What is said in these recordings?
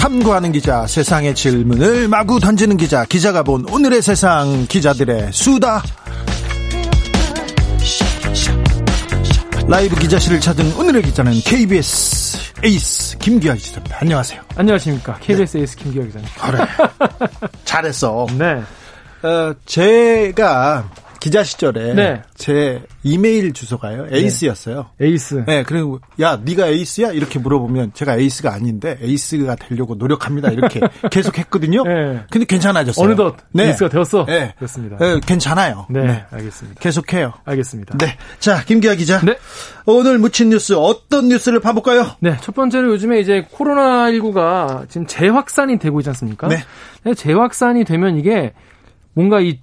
탐구하는 기자, 세상의 질문을 마구 던지는 기자, 기자가 본 오늘의 세상 기자들의 수다. 라이브 기자실을 찾은 오늘의 기자는 KBS 에이스 김기화 기자입니다. 안녕하세요. 안녕하십니까. KBS 네. 에이스 김기화 기자님. 그래. 잘했어. 네. 어, 제가 기자 시절에 네. 제 이메일 주소가요 네. 에이스였어요. 네. 에이스. 네, 그리고 야 네가 에이스야 이렇게 물어보면 제가 에이스가 아닌데 에이스가 되려고 노력합니다 이렇게 계속 했거든요. 네. 근데 괜찮아졌어요. 어느덧 네. 에이스가 되었어. 네, 그렇습니다. 네, 괜찮아요. 네, 네, 알겠습니다. 계속해요. 알겠습니다. 네, 자 김기화 기자. 네. 오늘 묻힌 뉴스 어떤 뉴스를 봐볼까요? 네, 첫 번째로 요즘에 이제 코로나 19가 지금 재확산이 되고 있지 않습니까? 네. 재확산이 되면 이게 뭔가 이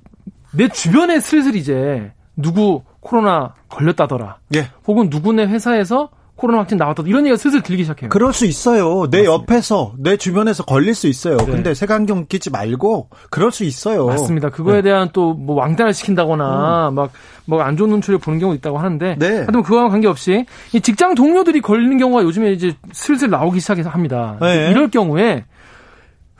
내 주변에 슬슬 이제 누구 코로나 걸렸다더라. 예. 혹은 누구네 회사에서 코로나 확진 나왔다 이런 얘기가 슬슬 들리기 시작해요. 그럴 수 있어요. 내 맞습니다. 옆에서 내 주변에서 걸릴 수 있어요. 네. 근데 색안경 끼지 말고 그럴 수 있어요. 맞습니다. 그거에 네. 대한 또 뭐 왕따를 시킨다거나 음. 막뭐 안 좋은 눈초리를 보는 경우도 있다고 하는데 네. 하여튼 그거와 관계없이 이 직장 동료들이 걸리는 경우가 요즘에 이제 슬슬 나오기 시작해서 합니다. 네. 이럴 경우에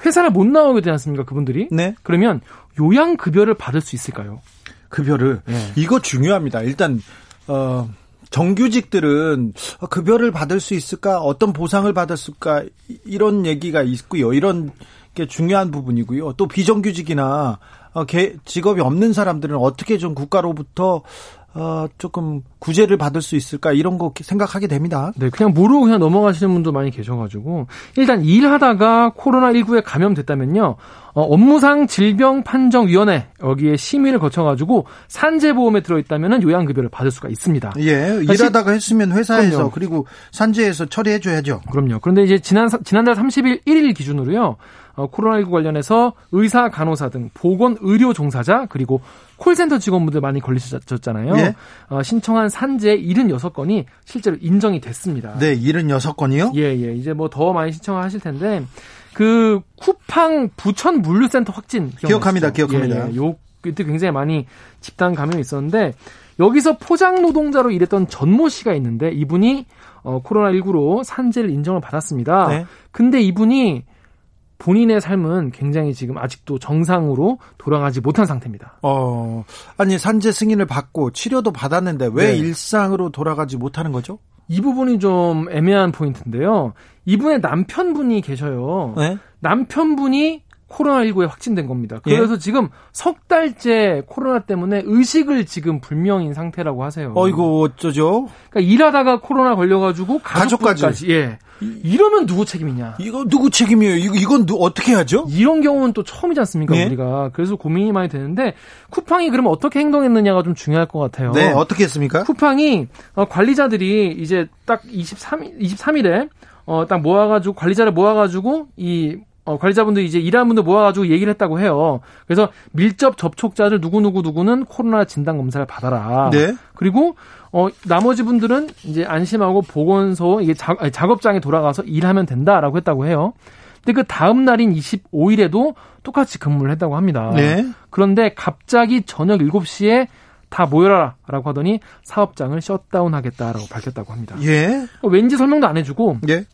회사를 못 나오게 되지 않습니까? 그분들이. 네. 그러면 요양급여를 받을 수 있을까요? 급여를. 네. 이거 중요합니다. 일단, 어, 정규직들은 급여를 받을 수 있을까? 어떤 보상을 받을 수 있을까? 이런 얘기가 있고요. 이런 게 중요한 부분이고요. 또 비정규직이나 어, 직업이 없는 사람들은 어떻게 좀 국가로부터 어, 조금 구제를 받을 수 있을까 이런 거 생각하게 됩니다. 네, 그냥 모르고 그냥 넘어가시는 분도 많이 계셔가지고 일단 일하다가 코로나 19에 감염됐다면요, 어, 업무상 질병 판정 위원회 여기에 심의를 거쳐가지고 산재보험에 들어있다면은 요양급여를 받을 수가 있습니다. 예, 일하다가 했으면 회사에서 그럼요. 그리고 산재에서 처리해줘야죠. 그럼요. 그런데 이제 지난 지난달 30일 1일 기준으로요. 어, 코로나19 관련해서 의사, 간호사 등 보건 의료 종사자 그리고 콜센터 직원분들 많이 걸리셨잖아요. 예? 어, 신청한 산재 76건이 실제로 인정이 됐습니다. 네, 76건이요? 예, 예. 이제 뭐 더 많이 신청하실 텐데 그 쿠팡 부천 물류센터 확진 기억합니다. 기억합니다. 예, 예. 요 그때 굉장히 많이 집단 감염이 있었는데 여기서 포장 노동자로 일했던 전모 씨가 있는데 이분이 어 코로나19로 산재를 인정을 받았습니다. 네. 근데 이분이 본인의 삶은 굉장히 지금 아직도 정상으로 돌아가지 못한 상태입니다. 어, 아니 산재 승인을 받고 치료도 받았는데 왜 네. 일상으로 돌아가지 못하는 거죠? 이 부분이 좀 애매한 포인트인데요. 이분의 남편분이 계셔요. 네? 남편분이 코로나19에 확진된 겁니다. 예. 그래서 예? 지금 석 달째 코로나 때문에 의식을 지금 불명인 상태라고 하세요. 어이고 어쩌죠? 그러니까 일하다가 코로나 걸려가지고 가족까지. 가족까지. 예. 이러면 누구 책임이냐? 이거 누구 책임이에요? 이거 이건 누, 어떻게 하죠? 이런 경우는 또 처음이지 않습니까? 네? 우리가 그래서 고민이 많이 되는데 쿠팡이 그러면 어떻게 행동했느냐가 좀 중요할 것 같아요. 네, 어떻게 했습니까? 쿠팡이 어, 관리자들이 이제 딱 23, 23일에 어, 딱 모아가지고 관리자를 모아가지고 이 어, 관리자분들이 이제 일하는 분들 모아가지고 얘기를 했다고 해요. 그래서 밀접 접촉자들 누구누구 누구는 코로나 진단 검사를 받아라. 네. 그리고 어, 나머지 분들은 이제 안심하고 보건소 이게 작, 아니, 작업장에 돌아가서 일하면 된다라고 했다고 해요. 근데 그 다음 날인 25일에도 똑같이 근무를 했다고 합니다. 네. 그런데 갑자기 저녁 7시에 다 모여라라고 하더니 사업장을 셧다운하겠다라고 밝혔다고 합니다. 예. 왠지 설명도 안 해주고 예.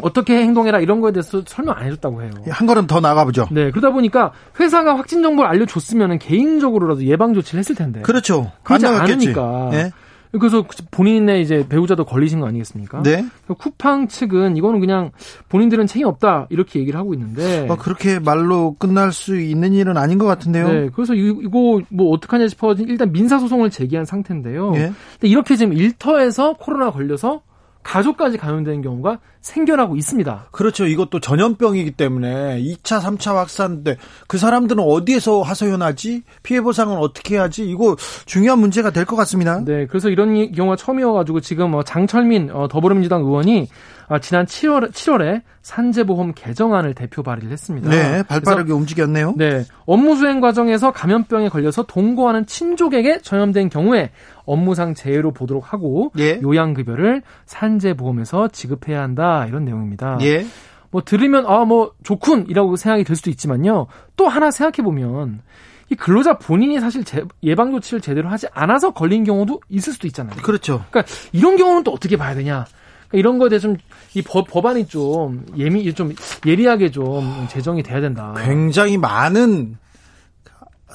어떻게 행동해라 이런 거에 대해서 설명 안 해줬다고 해요. 한 걸음 더 나가보죠. 네, 그러다 보니까 회사가 확진 정보를 알려줬으면 개인적으로라도 예방 조치를 했을 텐데. 그렇죠. 그렇지 않으니까. 네. 그래서 본인의 이제 배우자도 걸리신 거 아니겠습니까? 네. 쿠팡 측은 이거는 그냥 본인들은 책임 없다 이렇게 얘기를 하고 있는데. 아, 그렇게 말로 끝날 수 있는 일은 아닌 것 같은데요. 네. 그래서 이 거 뭐 어떡하냐 싶어 일단 민사 소송을 제기한 상태인데요. 네. 근데 이렇게 지금 일터에서 코로나 걸려서 가족까지 감염되는 경우가 생겨나고 있습니다. 그렇죠. 이것도 전염병이기 때문에 2차, 3차 확산인데 그 사람들은 어디에서 하소연하지? 피해 보상은 어떻게 하지? 이거 중요한 문제가 될 것 같습니다. 네, 그래서 이런 경우가 처음이어가지고 지금 뭐 장철민 어, 더불어민주당 의원이 아, 지난 7월 7월에 산재보험 개정안을 대표 발의를 했습니다. 네, 발빠르게 움직였네요. 네, 업무 수행 과정에서 감염병에 걸려서 동거하는 친족에게 전염된 경우에 업무상 재해로 보도록 하고 예. 요양급여를 산재보험에서 지급해야 한다 이런 내용입니다. 예. 뭐 들으면 아 뭐 좋군이라고 생각이 들 수도 있지만요. 또 하나 생각해 보면 이 근로자 본인이 사실 제, 예방 조치를 제대로 하지 않아서 걸린 경우도 있을 수도 있잖아요. 그렇죠. 그러니까 이런 경우는 또 어떻게 봐야 되냐? 그러니까 이런 거에 대해서 좀이 법안이 좀 예미 좀 예리하게 좀 제정이 돼야 된다. 굉장히 많은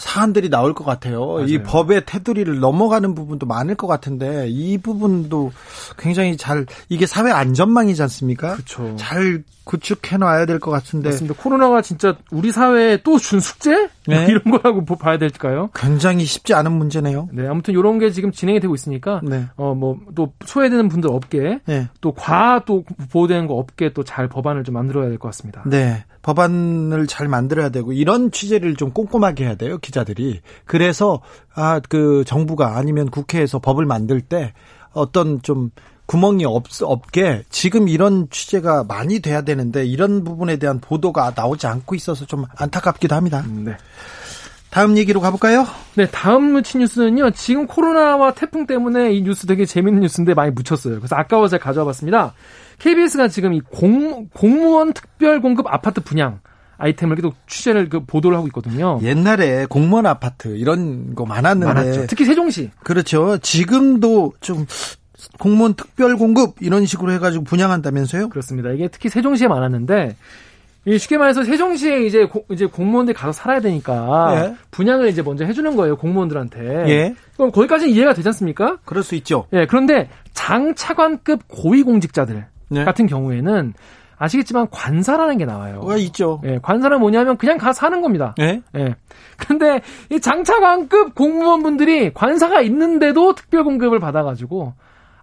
사안들이 나올 것 같아요. 맞아요. 이 법의 테두리를 넘어가는 부분도 많을 것 같은데 이 부분도 굉장히 잘 이게 사회 안전망이지 않습니까? 그렇죠. 잘 구축해 놔야 될 것 같은데. 맞습니다. 코로나가 진짜 우리 사회에 또 준 숙제? 네. 이런 거라고 봐야 될까요? 굉장히 쉽지 않은 문제네요. 네, 아무튼 이런 게 지금 진행이 되고 있으니까 네. 어뭐 또 소외되는 분들 없게 네. 또과 또 보호되는 거 없게 또 잘 법안을 좀 만들어야 될 것 같습니다. 네. 법안을 잘 만들어야 되고 이런 취재를 좀 꼼꼼하게 해야 돼요 기자들이 그래서 아 그 정부가 아니면 국회에서 법을 만들 때 어떤 좀 구멍이 없, 없게 지금 이런 취재가 많이 돼야 되는데 이런 부분에 대한 보도가 나오지 않고 있어서 좀 안타깝기도 합니다. 네. 다음 얘기로 가볼까요? 네, 다음 루치 뉴스는요. 지금 코로나와 태풍 때문에 이 뉴스 되게 재밌는 뉴스인데 많이 묻혔어요. 그래서 아까워서 가져와 봤습니다. KBS가 지금 이 공, 공무원 특별 공급 아파트 분양 아이템을 계속 취재를 그 보도를 하고 있거든요. 옛날에 공무원 아파트 이런 거 많았는데 많았죠. 특히 세종시. 그렇죠. 지금도 좀 공무원 특별 공급 이런 식으로 해가지고 분양한다면서요? 그렇습니다. 이게 특히 세종시에 많았는데 쉽게 말해서 세종시에 이제 고, 이제 공무원들이 가서 살아야 되니까 예. 분양을 이제 먼저 해주는 거예요 공무원들한테. 예. 그럼 거기까지는 이해가 되지 않습니까? 그럴 수 있죠. 예. 그런데 장차관급 고위공직자들 네. 같은 경우에는 아시겠지만 관사라는 게 나와요. 가 있죠. 예, 관사는 뭐냐면 그냥 가서 사는 겁니다. 예. 예. 근데 이 장차관급 공무원분들이 관사가 있는데도 특별 공급을 받아가지고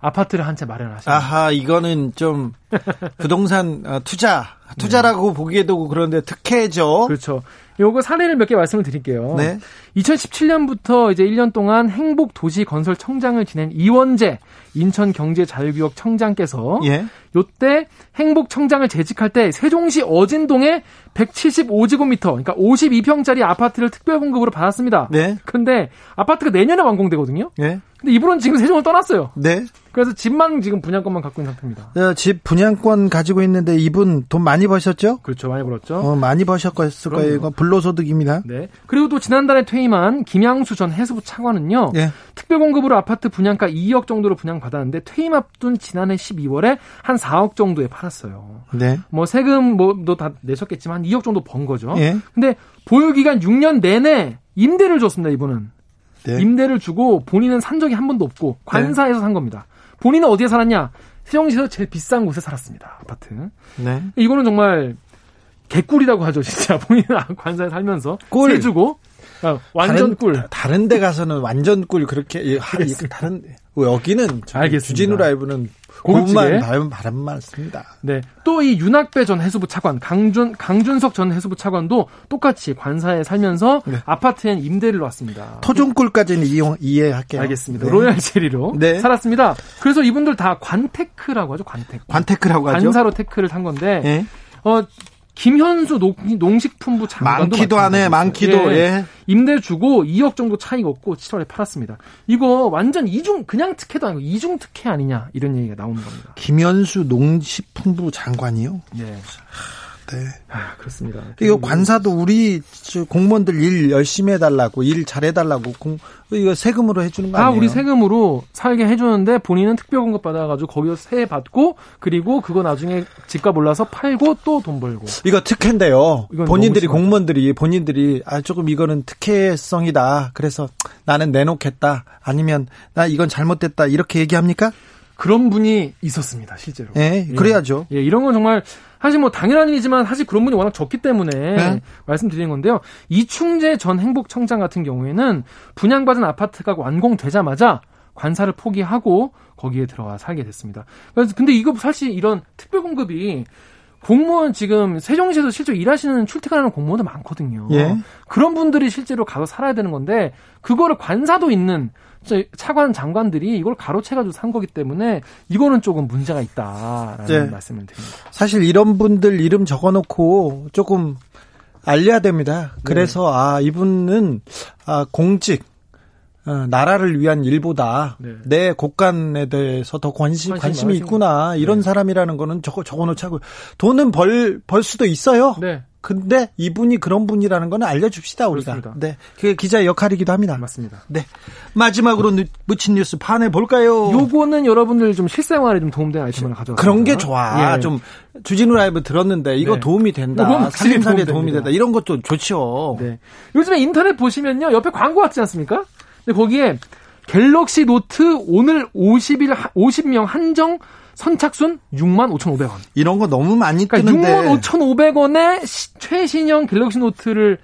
아파트를 한 채 마련하시는. 아하, 이거는 좀 부동산 어, 투자, 투자라고 네. 보기에도 그런데 특혜죠. 그렇죠. 요거 사례를 몇 개 말씀을 드릴게요. 네. 2017년부터 이제 1년 동안 행복 도시 건설 청장을 지낸 이원재 인천 경제자유구역 청장께서 예. 요때 행복 청장을 재직할 때 세종시 어진동에 175제곱미터, 그러니까 52평짜리 아파트를 특별 공급으로 받았습니다. 네. 근데 아파트가 내년에 완공되거든요. 네. 근데 이분은 지금 세종을 떠났어요. 네. 그래서 집만 지금 분양권만 갖고 있는 상태입니다. 네, 집 분양권 가지고 있는데 이분 돈 많이 버셨죠? 그렇죠, 많이 벌었죠. 어, 많이 버셨을 거예요. 이거 불로소득입니다. 네. 그리고 또 지난달에 퇴임한 김양수 전 해수부 차관은요. 네. 특별 공급으로 아파트 분양가 2억 정도로 분양받았는데 퇴임 앞둔 지난해 12월에 한 4억 정도에 팔았어요. 네. 뭐 세금 뭐도 다 내셨겠지만 2억 정도 번 거죠. 네. 근데 보유 기간 6년 내내 임대를 줬습니다, 이분은. 네. 임대를 주고 본인은 산 적이 한 번도 없고 관사에서 네. 산 겁니다. 본인은 어디에 살았냐? 세종시에서 제일 비싼 곳에 살았습니다. 아파트. 네. 이거는 정말 개꿀이라고 하죠, 진짜. 본인은 관사에 살면서 꿀. 세 주고 어, 완전 다른, 꿀. 다른 데 가서는 완전 꿀 그렇게 하, 다른 여기는 알겠습니다. 주진우 라이브는 고급만 바람 바람 많습니다. 네. 또 이 윤학배 전 해수부 차관, 강준 강준석 전 해수부 차관도 똑같이 관사에 살면서 네. 아파트엔 임대를 놨습니다. 토종꿀까지는 이용 이해할게요. 알겠습니다. 네. 로얄 젤리로 네. 살았습니다. 그래서 이분들 다 관테크라고 하죠. 관테크. 관테크라고 하죠. 관사로 테크를 탄 건데 네. 어 김현수 농, 식품부 장관도 많기도 하네, 많기도. 예. 예. 임대 주고 2억 정도 차익 얻고 7월에 팔았습니다. 이거 완전 이중 그냥 특혜도 아니고 이중 특혜 아니냐 이런 얘기가 나오는 겁니다. 김현수 농식품부 장관이요? 네. 네. 아, 그렇습니다. 이거 관사도 우리 공무원들 일 열심히 해달라고, 일 잘해달라고, 공, 이거 세금으로 해주는 거 아니에요? 아, 우리 세금으로 살게 해주는데 본인은 특별공급 받아가지고 거기서 세 받고, 그리고 그거 나중에 집값 올라서 팔고 또 돈 벌고. 이거 특혜인데요. 본인들이 공무원들이, 본인들이, 아, 조금 이거는 특혜성이다. 그래서 나는 내놓겠다. 아니면 나 이건 잘못됐다. 이렇게 얘기합니까? 그런 분이 있었습니다, 실제로. 예, 그래야죠. 예, 이런 건 정말 사실 뭐 당연한 일이지만 사실 그런 분이 워낙 적기 때문에 네. 말씀드리는 건데요. 이충재 전 행복청장 같은 경우에는 분양받은 아파트가 완공되자마자 관사를 포기하고 거기에 들어와 살게 됐습니다. 그래서 근데 이거 사실 이런 특별 공급이 공무원 지금 세종시에서 실제로 일하시는 출퇴근하는 공무원도 많거든요. 예. 그런 분들이 실제로 가서 살아야 되는 건데 그거를 관사도 있는 차관 장관들이 이걸 가로채가지고 산 거기 때문에 이거는 조금 문제가 있다라는 네. 말씀을 드립니다. 사실 이런 분들 이름 적어놓고 조금 알려야 됩니다. 그래서 네. 아 이분은 아 공직 어, 나라를 위한 일보다 네. 내 곳간에 대해서 더 관심, 관심 이 있구나. 이런 네. 사람이라는 거는 적어, 적어 놓자고. 돈은 벌, 벌 수도 있어요. 네. 근데 이분이 그런 분이라는 거는 알려줍시다, 우리가. 그렇습니다. 네. 그게 기자의 역할이기도 합니다. 맞습니다. 네. 마지막으로 묻힌 뉴스 파내 볼까요? 요거는 여러분들 좀 실생활에 좀 도움되는 아이템을 가져왔습니다. 그런 게 좋아. 예. 좀 주진우 라이브 들었는데 이거 네. 도움이 된다. 살림살이에 도움이 된다. 이런 것도 좋죠. 네. 요즘에 인터넷 보시면요. 옆에 광고 같지 않습니까? 근데 거기에 갤럭시 노트 오늘 50일 50명 한정 선착순 6만 5,500원. 이런 거 너무 많이 그러니까 뜨는데. 6만 5,500원에 최신형 갤럭시 노트를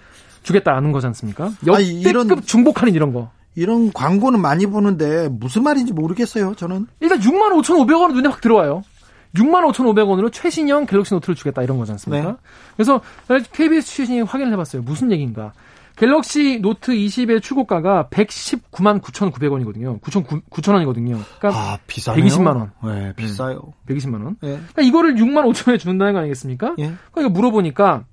주겠다는 거지 않습니까? 역대급 이런 중복 할인 이런 거. 이런 광고는 많이 보는데 무슨 말인지 모르겠어요, 저는. 일단 6만 5,500원 눈에 확 들어와요. 6만 5,500원으로 최신형 갤럭시 노트를 주겠다 이런 거지 않습니까? 네. 그래서 KBS 취재진이 확인을 해봤어요. 무슨 얘기인가. 갤럭시 노트 20의 출고가가 119만 9,900원이거든요. 9,900원이거든요. 그러니까 아, 비싸네요. 120만 원. 네, 비싸요. 120만 원. 네. 그러니까 이거를 6만 5천 원에 준다는 거 아니겠습니까? 예. 그러니까 물어보니까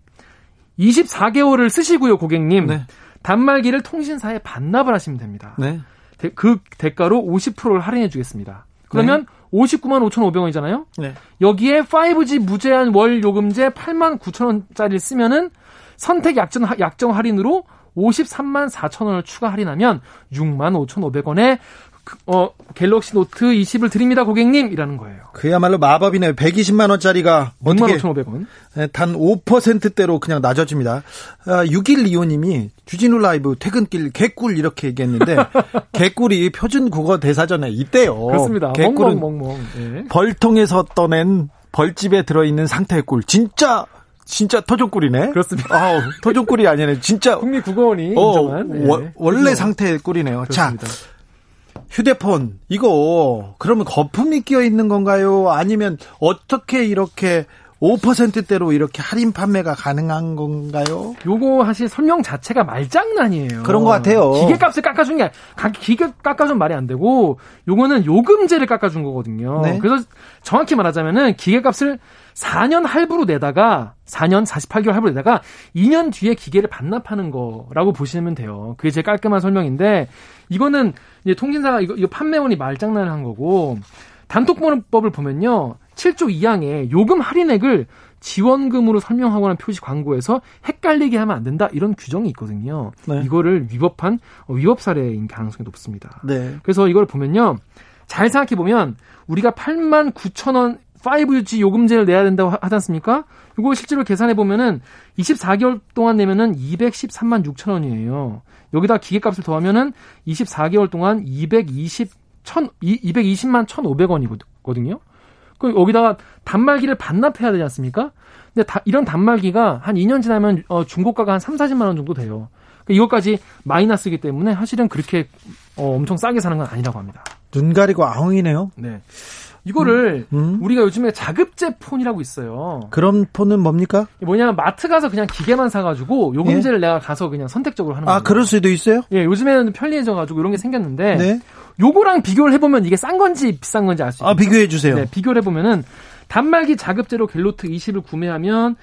24개월을 쓰시고요, 고객님. 네. 단말기를 통신사에 반납을 하시면 됩니다. 네. 대, 그 대가로 50%를 할인해 주겠습니다. 그러면 네. 59만 5,500원이잖아요. 네. 여기에 5G 무제한 월 요금제 8만 9천 원짜리를 쓰면은 선택 약정, 약정 할인으로 53만 4천 원을 추가 할인하면 6만 5,500원에 그, 어, 갤럭시 노트 20을 드립니다, 고객님 이라는 거예요. 그야말로 마법이네. 120만 원짜리가 6만 5,500원. 단 5%대로 그냥 낮아집니다. 아, 6일2호님이 주진우 라이브 퇴근길 개꿀 이렇게 얘기했는데 개꿀이 표준 국어 대사전에 있대요. 그렇습니다. 개꿀은 멍멍, 네. 벌통에서 떠낸 벌집에 들어있는 상태의 꿀. 진짜 진짜 토종꿀이네. 그렇습니다. 아, 토종꿀이 아니네. 진짜 국립국어원이 어, 인정한 네. 워, 원래 상태의 꿀이네요. 그렇습니다. 자, 휴대폰 이거 그러면 거품이 끼어 있는 건가요? 아니면 어떻게 이렇게 5%대로 이렇게 할인 판매가 가능한 건가요? 요거 사실 설명 자체가 말장난이에요. 그런 것 같아요. 기계값을 깎아준 게 기계 깎아준 말이 안 되고 요거는 요금제를 깎아준 거거든요. 네? 그래서 정확히 말하자면은 기계값을 4년 할부로 내다가 4년 48개월 할부로 내다가 2년 뒤에 기계를 반납하는 거라고 보시면 돼요. 그게 제일 깔끔한 설명인데 이거는 이제 통신사가 이거, 이거 판매원이 말장난을 한 거고 단톡번호법을 보면요. 7조 2항에 요금 할인액을 지원금으로 설명하거나 표시 광고에서 헷갈리게 하면 안 된다 이런 규정이 있거든요. 네. 이거를 위법한 어, 위법 사례인 가능성이 높습니다. 네. 그래서 이걸 보면요. 잘 생각해 보면 우리가 8만 9천 원 5G 요금제를 내야 된다고 하지 않습니까? 이거 실제로 계산해 보면은 24개월 동안 내면은 213만 6천 원이에요. 여기다 기계값을 더하면은 24개월 동안 220 1 220만 1,500원이거든요. 그 여기다가 단말기를 반납해야 되지 않습니까? 근데 다, 이런 단말기가 한 2년 지나면 어, 중고가가 한 3, 40만 원 정도 돼요. 그러니까 이것까지 마이너스이기 때문에 사실은 그렇게 어, 엄청 싸게 사는 건 아니라고 합니다. 눈 가리고 아웅이네요. 네. 이거를 음, 음. 우리가 요즘에 자급제 폰이라고 있어요. 그런 폰은 뭡니까? 뭐냐면 마트 가서 그냥 기계만 사가지고 요금제를 예? 내가 가서 그냥 선택적으로 하는 거예요. 아, 그럴 수도 있어요? 예, 요즘에는 편리해져가지고 이런 게 생겼는데 네. 요거랑 비교를 해보면 이게 싼 건지 비싼 건지 알 수 있어요. 아, 비교해 주세요. 네, 비교를 해보면은 단말기 자급제로 갤노트 20을 구매하면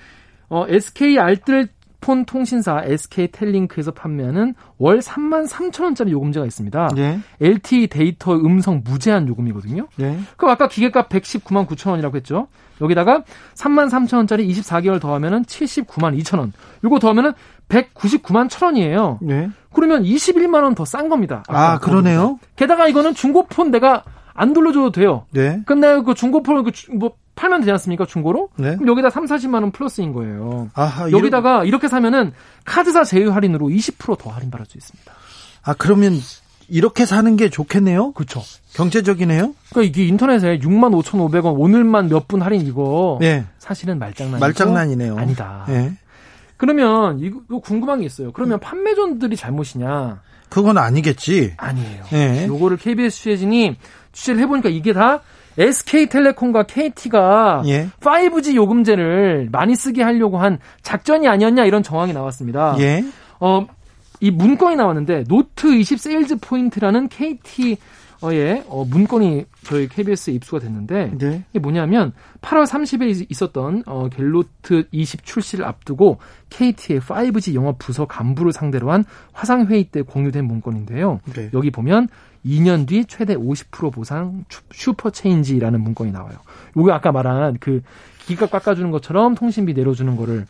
어, SK 알뜰 폰 통신사 SK텔링크에서 판매하는 월 3만 3천 원짜리 요금제가 있습니다. 예. LTE 데이터 음성 무제한 요금이거든요. 예. 그럼 아까 기계값 119만 9천 원이라고 했죠. 여기다가 3만 3천 원짜리 24개월 더하면은 79만 2천 원. 요거 더하면은 199만 1천 원이에요. 예. 그러면 21만 원 더 싼 겁니다. 아, 그러네요. 게다가 이거는 중고폰 내가 안 돌려줘도 돼요. 네. 근데 그 중고폰을 그, 뭐, 팔면 되지 않습니까 중고로? 네. 그럼 여기다 3, 40만 원 플러스인 거예요. 아하, 여기다가 이렇게 사면은 카드사 제휴 할인으로 20%더 할인 받을 수 있습니다. 아 그러면 이렇게 사는 게 좋겠네요. 그렇죠. 경제적이네요. 그러니까 이게 인터넷에 6만 5,500원 오늘만 몇 분 할인 이거 네. 사실은 말장난 말장난이네요. 아니다. 네. 그러면 이거 궁금한 게 있어요. 그러면 판매존들이 잘못이냐? 그건 아니겠지. 아니에요. 네. 요거를 KBS 취재진이 취재를 해보니까 이게 다 SK텔레콤과 KT가 예. 5G 요금제를 많이 쓰게 하려고 한 작전이 아니었냐 이런 정황이 나왔습니다. 예. 어, 이 문건이 나왔는데 노트 20 세일즈 포인트라는 KT 의 어, 문건이 저희 KBS에 입수가 됐는데 네. 이게 뭐냐면 8월 30일 있었던 어, 갤노트 20 출시를 앞두고 KT의 5G 영업 부서 간부를 상대로 한 화상 회의 때 공유된 문건인데요. 네. 여기 보면 2년 뒤 최대 50% 보상 슈퍼 체인지라는 문건이 나와요. 요게 아까 말한 그 기가 깎아주는 것처럼 통신비 내려주는 거를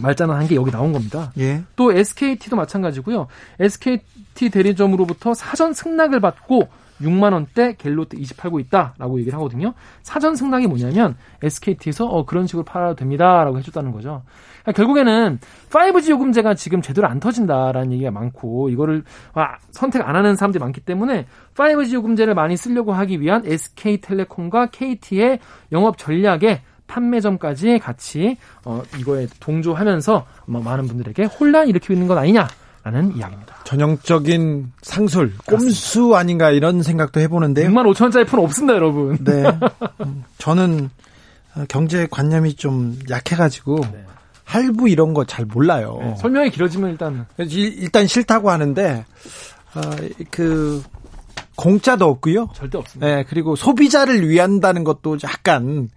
말장난한 게 여기 나온 겁니다. 예. 또 SKT도 마찬가지고요. SKT 대리점으로부터 사전 승낙을 받고 6만 원대 갤노트 20 팔고 있다라고 얘기를 하거든요. 사전 승낙이 뭐냐면 SKT에서 어 그런 식으로 팔아도 됩니다라고 해줬다는 거죠. 그러니까 결국에는 5G 요금제가 지금 제대로 안 터진다라는 얘기가 많고 이거를 아, 선택 안 하는 사람들이 많기 때문에 5G 요금제를 많이 쓰려고 하기 위한 SK텔레콤과 KT의 영업 전략에 판매점까지 같이 어 이거에 동조하면서 뭐 많은 분들에게 혼란 일으키고 있는 것 아니냐. 라는 이야기입니다. 전형적인 상술, 꼼수 아닌가 이런 생각도 해보는데요. 6만 5천 원짜리 폰 없습니다, 여러분. 네. 음, 저는 경제 관념이 좀 약해가지고 네. 할부 이런 거 잘 몰라요. 네, 설명이 길어지면 일단 일단 싫다고 하는데 어, 그 공짜도 없고요. 절대 없습니다. 네, 그리고 소비자를 위한다는 것도 약간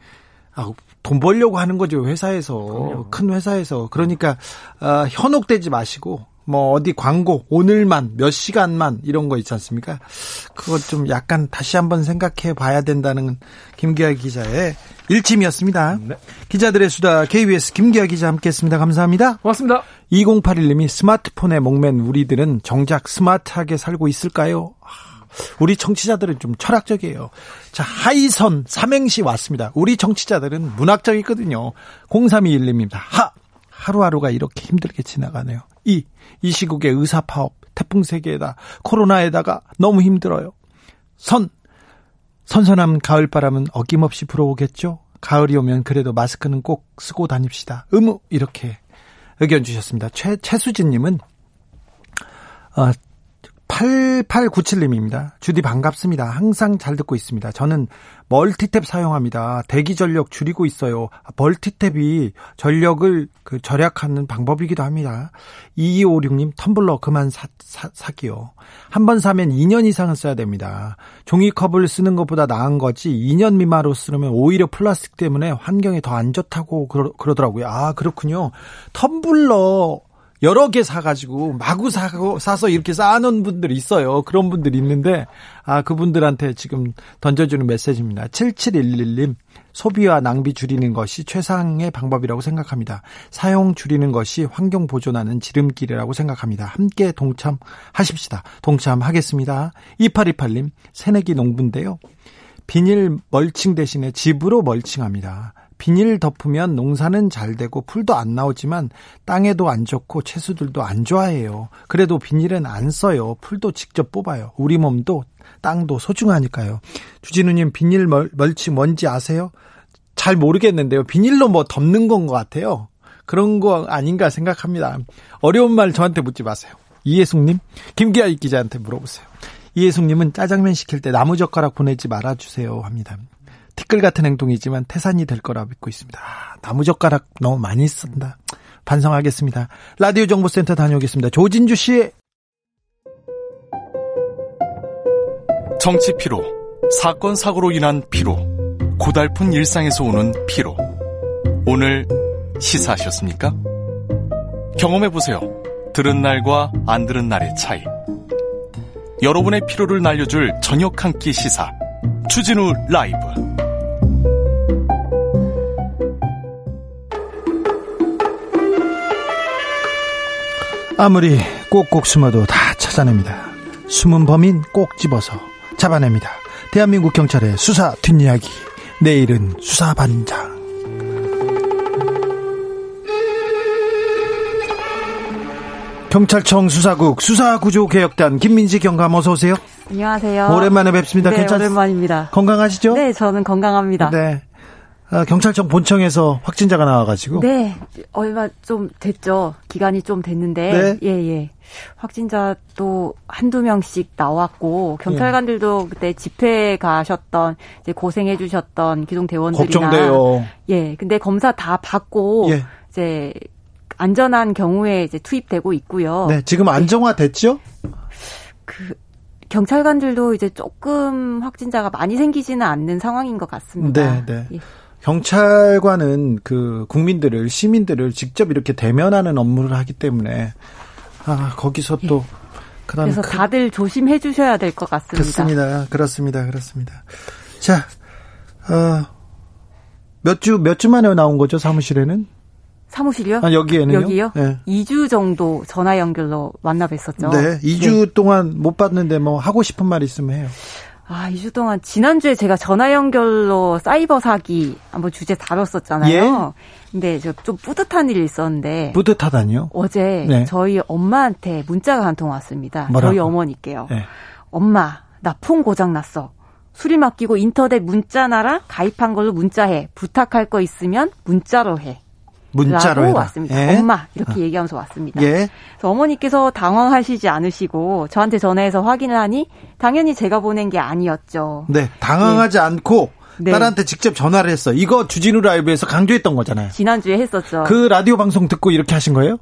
아, 돈 벌려고 하는 거죠 회사에서 그럼요. 큰 회사에서 그러니까 어, 현혹되지 마시고 뭐 어디 광고 오늘만 몇 시간만 이런 거 있지 않습니까? 그것 좀 약간 다시 한번 생각해 봐야 된다는 김기아 기자의 일침이었습니다. 네. 기자들의 수다 KBS 김기아 기자 함께했습니다. 감사합니다. 고맙습니다. 2081님이 스마트폰에 목맨 우리들은 정작 스마트하게 살고 있을까요? 우리 청취자들은 좀 철학적이에요. 자, 하이선 삼행시 왔습니다. 우리 청취자들은 문학적이거든요. 0321님입니다. 하! 하루하루가 이렇게 힘들게 지나가네요. 이, 이 시국에 의사 파업, 태풍 세계에다 코로나에다가 너무 힘들어요. 선, 선선한 가을 바람은 어김없이 불어오겠죠? 가을이 오면 그래도 마스크는 꼭 쓰고 다닙시다. 의무, 이렇게 의견 주셨습니다. 최, 최수진 님은, 어, 8897님입니다. 주디 반갑습니다. 항상 잘 듣고 있습니다. 저는 멀티탭 사용합니다. 대기 전력 줄이고 있어요. 멀티탭이 전력을 그 절약하는 방법이기도 합니다. 2256님 텀블러 그만 사, 사, 사기요. 한 번 사면 2년 이상은 써야 됩니다. 종이컵을 쓰는 것보다 나은 거지 2년 미만으로 쓰면 오히려 플라스틱 때문에 환경에 더 안 좋다고 그러, 그러더라고요. 아 그렇군요. 텀블러 여러 개 사가지고 마구 사고 사서 이렇게 쌓아놓은 분들이 있어요. 그런 분들이 있는데 아 그분들한테 지금 던져주는 메시지입니다. 7711님 소비와 낭비 줄이는 것이 최상의 방법이라고 생각합니다. 사용 줄이는 것이 환경 보존하는 지름길이라고 생각합니다. 함께 동참하십시다. 동참하겠습니다. 2828님 새내기 농부인데요. 비닐 멀칭 대신에 집으로 멀칭합니다. 비닐 덮으면 농사는 잘 되고 풀도 안 나오지만 땅에도 안 좋고 채수들도 안 좋아해요. 그래도 비닐은 안 써요. 풀도 직접 뽑아요. 우리 몸도 땅도 소중하니까요. 주진우님 비닐 멀, 멀치 뭔지 아세요? 잘 모르겠는데요. 비닐로 뭐 덮는 건 것 같아요. 그런 거 아닌가 생각합니다. 어려운 말 저한테 묻지 마세요. 이혜숙님, 김기아 기자한테 물어보세요. 이혜숙님은 짜장면 시킬 때 나무젓가락 보내지 말아주세요 합니다. 티끌 같은 행동이지만 태산이 될 거라 믿고 있습니다. 아, 나무젓가락 너무 많이 쓴다. 반성하겠습니다. 라디오 정보센터 다녀오겠습니다. 조진주 씨. 정치 피로, 사건 사고로 인한 피로, 고달픈 일상에서 오는 피로. 오늘 시사하셨습니까? 경험해 보세요. 들은 날과 안 들은 날의 차이. 여러분의 피로를 날려줄 저녁 한 끼 시사. 추진우 라이브. 아무리 꼭꼭 숨어도 다 찾아냅니다. 숨은 범인 꼭 집어서 잡아냅니다. 대한민국 경찰의 수사 뒷이야기. 내일은 수사반장. 경찰청 수사국 수사구조개혁단 김민지 경감 어서 오세요. 안녕하세요. 오랜만에 뵙습니다. 네, 괜찮... 오랜만입니다. 건강하시죠? 네, 저는 건강합니다. 네. 아, 경찰청 본청에서 확진자가 나와가지고. 네, 얼마 좀 됐죠. 기간이 좀 됐는데. 네. 예, 예. 확진자도 한두 명씩 나왔고, 경찰관들도 예. 그때 집회 가셨던, 이제 고생해주셨던 기동 대원들이나. 걱정돼요. 예, 근데 검사 다 받고, 예. 이제 안전한 경우에 이제 투입되고 있고요. 네, 지금 네. 안정화 됐죠? 그, 경찰관들도 이제 조금 확진자가 많이 생기지는 않는 상황인 것 같습니다. 네, 네. 예. 경찰관은 그 국민들을 시민들을 직접 이렇게 대면하는 업무를 하기 때문에 아 거기서 또 예. 그래서 그, 다들 조심해 주셔야 될 것 같습니다. 그렇습니다. 그렇습니다. 그렇습니다. 자, 어, 몇 주, 몇 주 만에 나온 거죠, 사무실에는? 사무실이요? 아, 여기에는요? 여기요? 네. 2주 정도 전화 연결로 만나 뵀었죠. 네. 2주 네. 동안 못 봤는데 뭐 하고 싶은 말 있으면 해요. 아, 2주 동안 지난주에 제가 전화 연결로 사이버 사기 한번 주제 다뤘었잖아요. 예? 근데 저 좀 뿌듯한 일이 있었는데 뿌듯하다니요? 어제 네. 저희 엄마한테 문자가 한 통 왔습니다. 뭐라고? 저희 어머니께요. 네. 엄마, 나 폰 고장 났어. 수리 맡기고 인터넷 문자 나라 가입한 걸로 문자해. 부탁할 거 있으면 문자로 해. 문자로 해라. 왔습니다. 예? 엄마 이렇게 어. 얘기하면서 왔습니다. 예? 그래서 어머니께서 당황하시지 않으시고 저한테 전화해서 확인을 하니 당연히 제가 보낸 게 아니었죠. 네, 당황하지 예. 않고 네. 딸한테 직접 전화를 했어. 이거 주진우 라이브에서 강조했던 거잖아요. 지난주에 했었죠. 그 라디오 방송 듣고 이렇게 하신 거예요?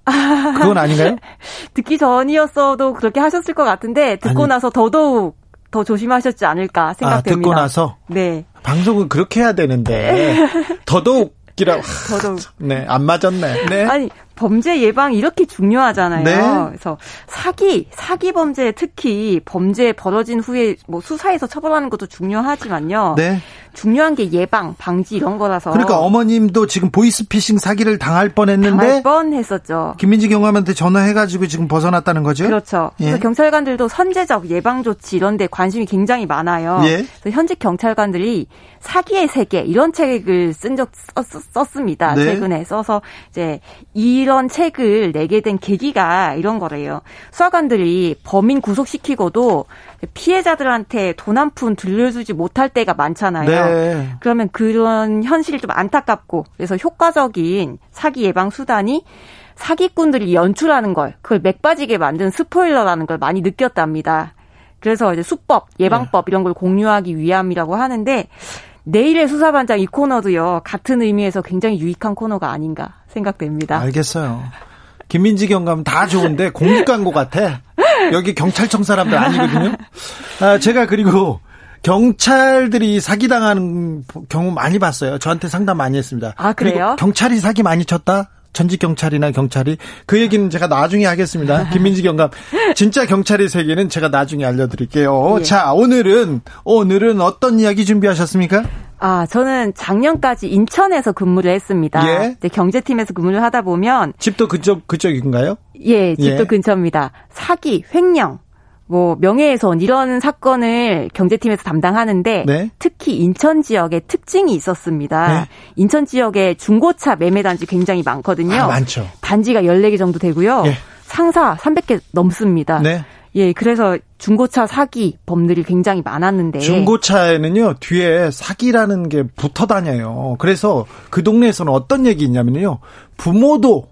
그건 아닌가요? 듣기 전이었어도 그렇게 하셨을 것 같은데 듣고 아니. 나서 더더욱 더 조심하셨지 않을까 생각됩니다. 아, 듣고 나서? 네. 방송은 그렇게 해야 되는데 더더욱 기라. 더더욱. 네, 안 맞았네. 네. 아니, 범죄 예방 이렇게 중요하잖아요. 네. 그래서 사기, 사기 범죄 특히 범죄 벌어진 후에 뭐 수사에서 처벌하는 것도 중요하지만요. 네. 중요한 게 예방, 방지 이런 거라서. 그러니까 어머님도 지금 보이스피싱 사기를 당할 뻔했는데. 당할 뻔했었죠. 김민지 경감한테 전화해가지고 지금 벗어났다는 거죠. 그렇죠. 예. 그래서 경찰관들도 선제적 예방 조치 이런데 관심이 굉장히 많아요. 예. 그래서 현직 경찰관들이 사기의 세계 이런 책을 쓴 적 썼습니다. 네. 최근에 써서 이제 이런 책을 내게 된 계기가 이런 거래요. 수사관들이 범인 구속시키고도 피해자들한테 돈 한 푼 들려주지 못할 때가 많잖아요. 네. 그러면 그런 현실이 좀 안타깝고 그래서 효과적인 사기 예방 수단이 사기꾼들이 연출하는 걸 그걸 맥빠지게 만든 스포일러라는 걸 많이 느꼈답니다. 그래서 이제 수법, 예방법 네. 이런 걸 공유하기 위함이라고 하는데 내일의 수사반장 이 코너도요 같은 의미에서 굉장히 유익한 코너가 아닌가 생각됩니다. 알겠어요. 김민지 경감 다 좋은데 공익 광고 같아. 여기 경찰청 사람들 아니거든요. 아, 제가 그리고 경찰들이 사기 당하는 경우 많이 봤어요. 저한테 상담 많이 했습니다. 아, 그래요? 경찰이 사기 많이 쳤다? 전직 경찰이나 경찰이 그 얘기는 제가 나중에 하겠습니다. 김민지 경감 진짜 경찰의 세계는 제가 나중에 알려드릴게요. 예. 자 오늘은 오늘은 어떤 이야기 준비하셨습니까? 아, 저는 작년까지 인천에서 근무를 했습니다. 예. 이제 경제팀에서 근무를 하다 보면 집도 그쪽 그쪽인가요? 예, 집도 예. 근처입니다. 사기, 횡령, 뭐 명예훼손 이런 사건을 경제팀에서 담당하는데 네. 특히 인천 지역에 특징이 있었습니다. 네. 인천 지역에 중고차 매매 단지 굉장히 많거든요. 아, 많죠. 단지가 14개 정도 되고요. 예. 상사 300개 넘습니다. 네. 예, 그래서 중고차 사기 범들이 굉장히 많았는데 중고차에는요 뒤에 사기라는 게 붙어 다녀요. 그래서 그 동네에서는 어떤 얘기 있냐면요 부모도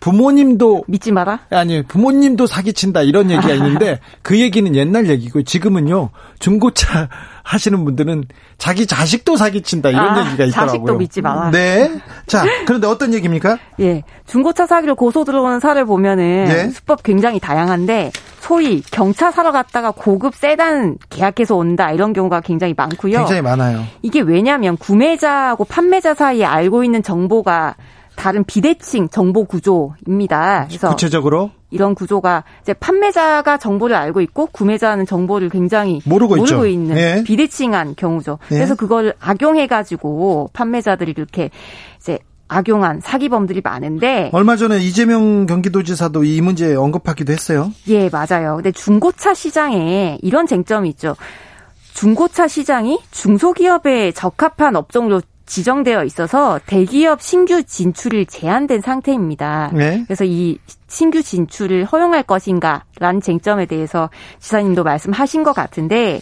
부모님도 믿지 마라. 아니 부모님도 사기친다 이런 얘기가 있는데 그 얘기는 옛날 얘기고 지금은요 중고차 하시는 분들은 자기 자식도 사기친다 이런 아, 얘기가 있더라고요. 자식도 믿지 마라. 네. 자 그런데 어떤 얘기입니까? 예, 중고차 사기를 고소 들어오는 사례 보면은 네. 수법 굉장히 다양한데 소위 경차 사러 갔다가 고급 세단 계약해서 온다 이런 경우가 굉장히 많고요. 굉장히 많아요. 이게 왜냐하면 구매자하고 판매자 사이에 알고 있는 정보가 다른 비대칭 정보 구조입니다. 그래서 구체적으로 이런 구조가 이제 판매자가 정보를 알고 있고 구매자는 정보를 굉장히 모르고, 모르고 있는 예. 비대칭한 경우죠. 예. 그래서 그걸 악용해 가지고 판매자들이 이렇게 이제 악용한 사기범들이 많은데 얼마 전에 이재명 경기도지사도 이 문제 언급하기도 했어요. 예, 맞아요. 근데 중고차 시장에 이런 쟁점이 있죠. 중고차 시장이 중소기업에 적합한 업종으로 지정되어 있어서 대기업 신규 진출을 제한된 상태입니다. 네. 그래서 이 신규 진출을 허용할 것인가라는 쟁점에 대해서 지사님도 말씀하신 것 같은데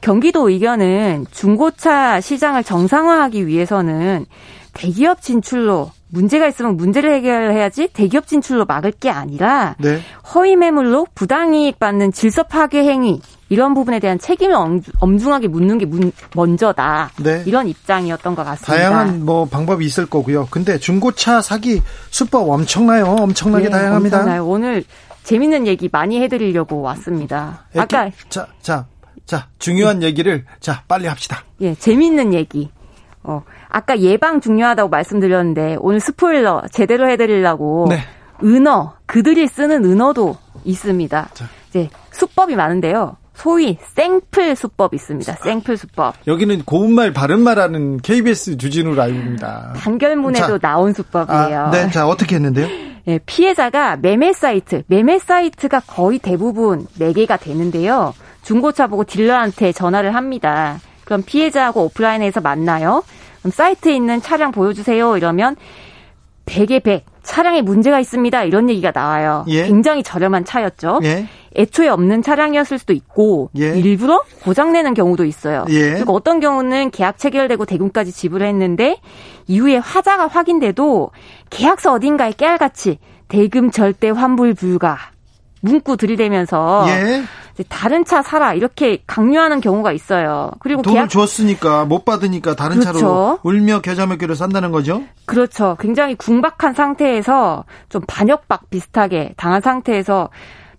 경기도 의견은 중고차 시장을 정상화하기 위해서는 대기업 진출로 문제가 있으면 문제를 해결해야지 대기업 진출로 막을 게 아니라 네. 허위 매물로 부당이익 받는 질서 파괴 행위 이런 부분에 대한 책임을 엄중하게 묻는 게 먼저다. 네. 이런 입장이었던 것 같습니다. 다양한 뭐 방법이 있을 거고요. 근데 중고차 사기 수법 엄청나요. 엄청나게 네, 다양합니다. 엄청나요. 오늘 재밌는 얘기 많이 해드리려고 왔습니다. 아까 자, 자, 자 중요한 얘기를 자 빨리 합시다. 예, 재밌는 얘기. 어, 아까 예방 중요하다고 말씀드렸는데 오늘 스포일러 제대로 해드리려고 네. 은어 그들이 쓰는 은어도 있습니다. 자. 이제 수법이 많은데요. 소위 생플 수법 있습니다. 생플 수법. 여기는 고운말 바른말 하는 KBS 주진우 라이브입니다. 단결문에도 자, 나온 수법이에요. 아, 네, 자 어떻게 했는데요? 네, 피해자가 매매 사이트, 매매 사이트가 거의 대부분 4개가 되는데요. 중고차 보고 딜러한테 전화를 합니다. 그럼 피해자하고 오프라인에서 만나요. 그럼 사이트에 있는 차량 보여주세요. 이러면 100에 100 차량에 문제가 있습니다. 이런 얘기가 나와요. 예. 굉장히 저렴한 차였죠. 예. 애초에 없는 차량이었을 수도 있고 예. 일부러 고장내는 경우도 있어요. 예. 그리고 어떤 경우는 계약 체결되고 대금까지 지불했는데 이후에 화자가 확인돼도 계약서 어딘가에 깨알같이 대금 절대 환불 불가 문구 들이대면서 예. 다른 차 사라 이렇게 강요하는 경우가 있어요. 그리고 돈을 계약... 줬으니까 못 받으니까 다른 그렇죠. 차로 울며 겨자 먹기로 산다는 거죠. 그렇죠. 굉장히 궁박한 상태에서 좀 반역박 비슷하게 당한 상태에서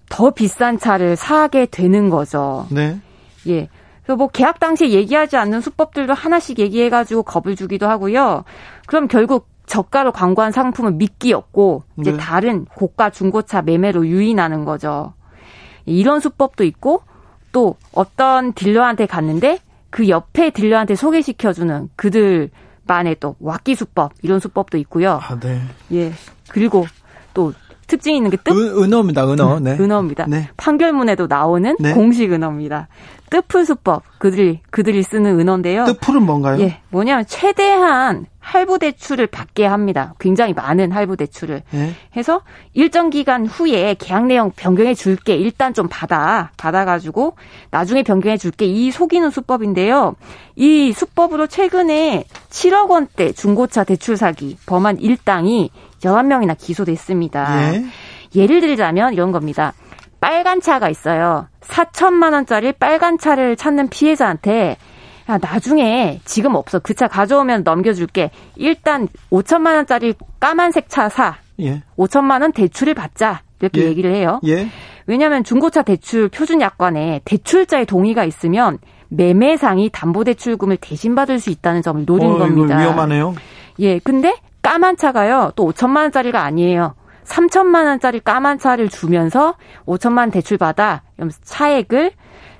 더 비싼 차를 사게 되는 거죠. 네. 예. 그래서 뭐 계약 당시에 얘기하지 않는 수법들도 하나씩 얘기해가지고 겁을 주기도 하고요. 그럼 결국 저가로 광고한 상품은 미끼였고 이제 네. 다른 고가 중고차 매매로 유인하는 거죠. 이런 수법도 있고 또 어떤 딜러한테 갔는데 그 옆에 딜러한테 소개시켜주는 그들만의 또 왁기 수법 이런 수법도 있고요. 아, 네. 예. 그리고 또 특징이 있는 게 뜻. 은, 어입니다 은어. 네. 은어입니다. 네. 판결문에도 나오는 네. 공식 은어입니다. 뜻풀 수법. 그들이, 그들이 쓰는 은어인데요. 뜻풀은 뭔가요? 예. 뭐냐면 최대한 할부 대출을 받게 합니다. 굉장히 많은 할부 대출을. 예? 해서 일정 기간 후에 계약 내용 변경해 줄게. 일단 좀 받아. 받아가지고 나중에 변경해 줄게. 이 속이는 수법인데요. 이 수법으로 최근에 7억 원대 중고차 대출 사기 범한 일당이 11명이나 기소됐습니다. 예? 예를 들자면 이런 겁니다. 빨간 차가 있어요. 4천만 원짜리 빨간 차를 찾는 피해자한테 야, 나중에 지금 없어. 그 차 가져오면 넘겨줄게. 일단 5천만 원짜리 까만색 차 사. 예. 5천만 원 대출을 받자. 이렇게 예. 얘기를 해요. 예. 왜냐하면 중고차 대출 표준 약관에 대출자의 동의가 있으면 매매상이 담보대출금을 대신 받을 수 있다는 점을 노린 어, 겁니다. 위험하네요. 예, 근데 까만 차가요. 또 5천만 원짜리가 아니에요. 3천만 원짜리 까만 차를 주면서 5천만 원 대출 받아. 이러면서 차액을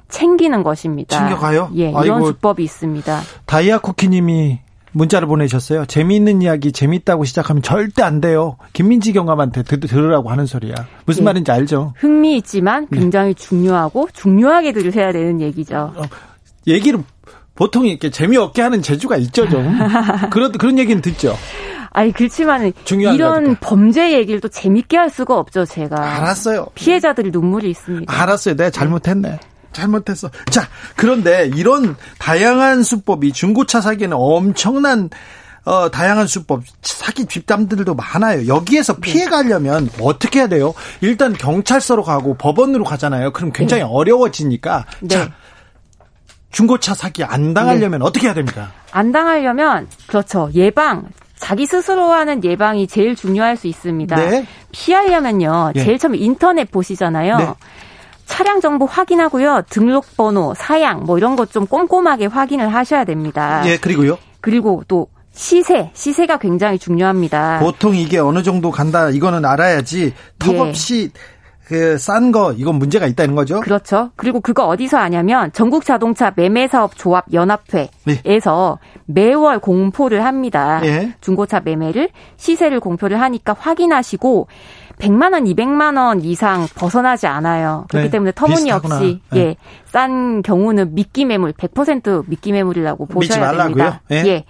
챙기는 것입니다. 챙겨가요? 예, 이런 아이고, 수법이 있습니다. 다이아 쿠키님이 문자를 보내셨어요. 재미있는 이야기 재밌다고 시작하면 절대 안 돼요. 김민지 경감한테 들, 으라고 하는 소리야. 무슨 예, 말인지 알죠? 흥미 있지만 네. 굉장히 네. 중요하고 중요하게 들으셔야 되는 얘기죠. 어, 얘기를 보통 이렇게 재미없게 하는 재주가 있죠, 좀. 그런 그런 얘기는 듣죠. 아니 그렇지만 이런 거니까. 범죄 얘기를 또 재밌게 할 수가 없죠, 제가. 알았어요. 피해자들이 눈물이 있습니다. 알았어요. 내가 잘못했네. 잘못했어. 자, 그런데 이런 다양한 수법이 중고차 사기에는 엄청난 어, 다양한 수법, 사기 뒷담들도 많아요. 여기에서 네. 피해 가려면 어떻게 해야 돼요? 일단 경찰서로 가고 법원으로 가잖아요. 그럼 굉장히 네. 어려워지니까. 네. 자, 중고차 사기 안 당하려면 네. 어떻게 해야 됩니까? 안 당하려면, 그렇죠. 예방, 자기 스스로 하는 예방이 제일 중요할 수 있습니다. 네. 피하려면요. 예. 제일 처음 인터넷 보시잖아요. 네. 차량 정보 확인하고요. 등록번호, 사양 뭐 이런 것 좀 꼼꼼하게 확인을 하셔야 됩니다. 예, 그리고요. 그리고 또 시세, 시세가 굉장히 중요합니다. 보통 이게 어느 정도 간다 이거는 알아야지 턱없이 예. 그싼 거 이건 문제가 있다는 거죠. 그렇죠. 그리고 그거 어디서 아냐면 전국 자동차 매매사업 조합 연합회에서 네. 매월 공포를 합니다. 예. 중고차 매매를 시세를 공표를 하니까 확인하시고 100만 원, 200만 원 이상 벗어나지 않아요. 그렇기 네. 때문에 터무니없이 네. 예, 싼 경우는 미끼 매물 100% 미끼 매물이라고 보셔야 됩니다. 예. 예.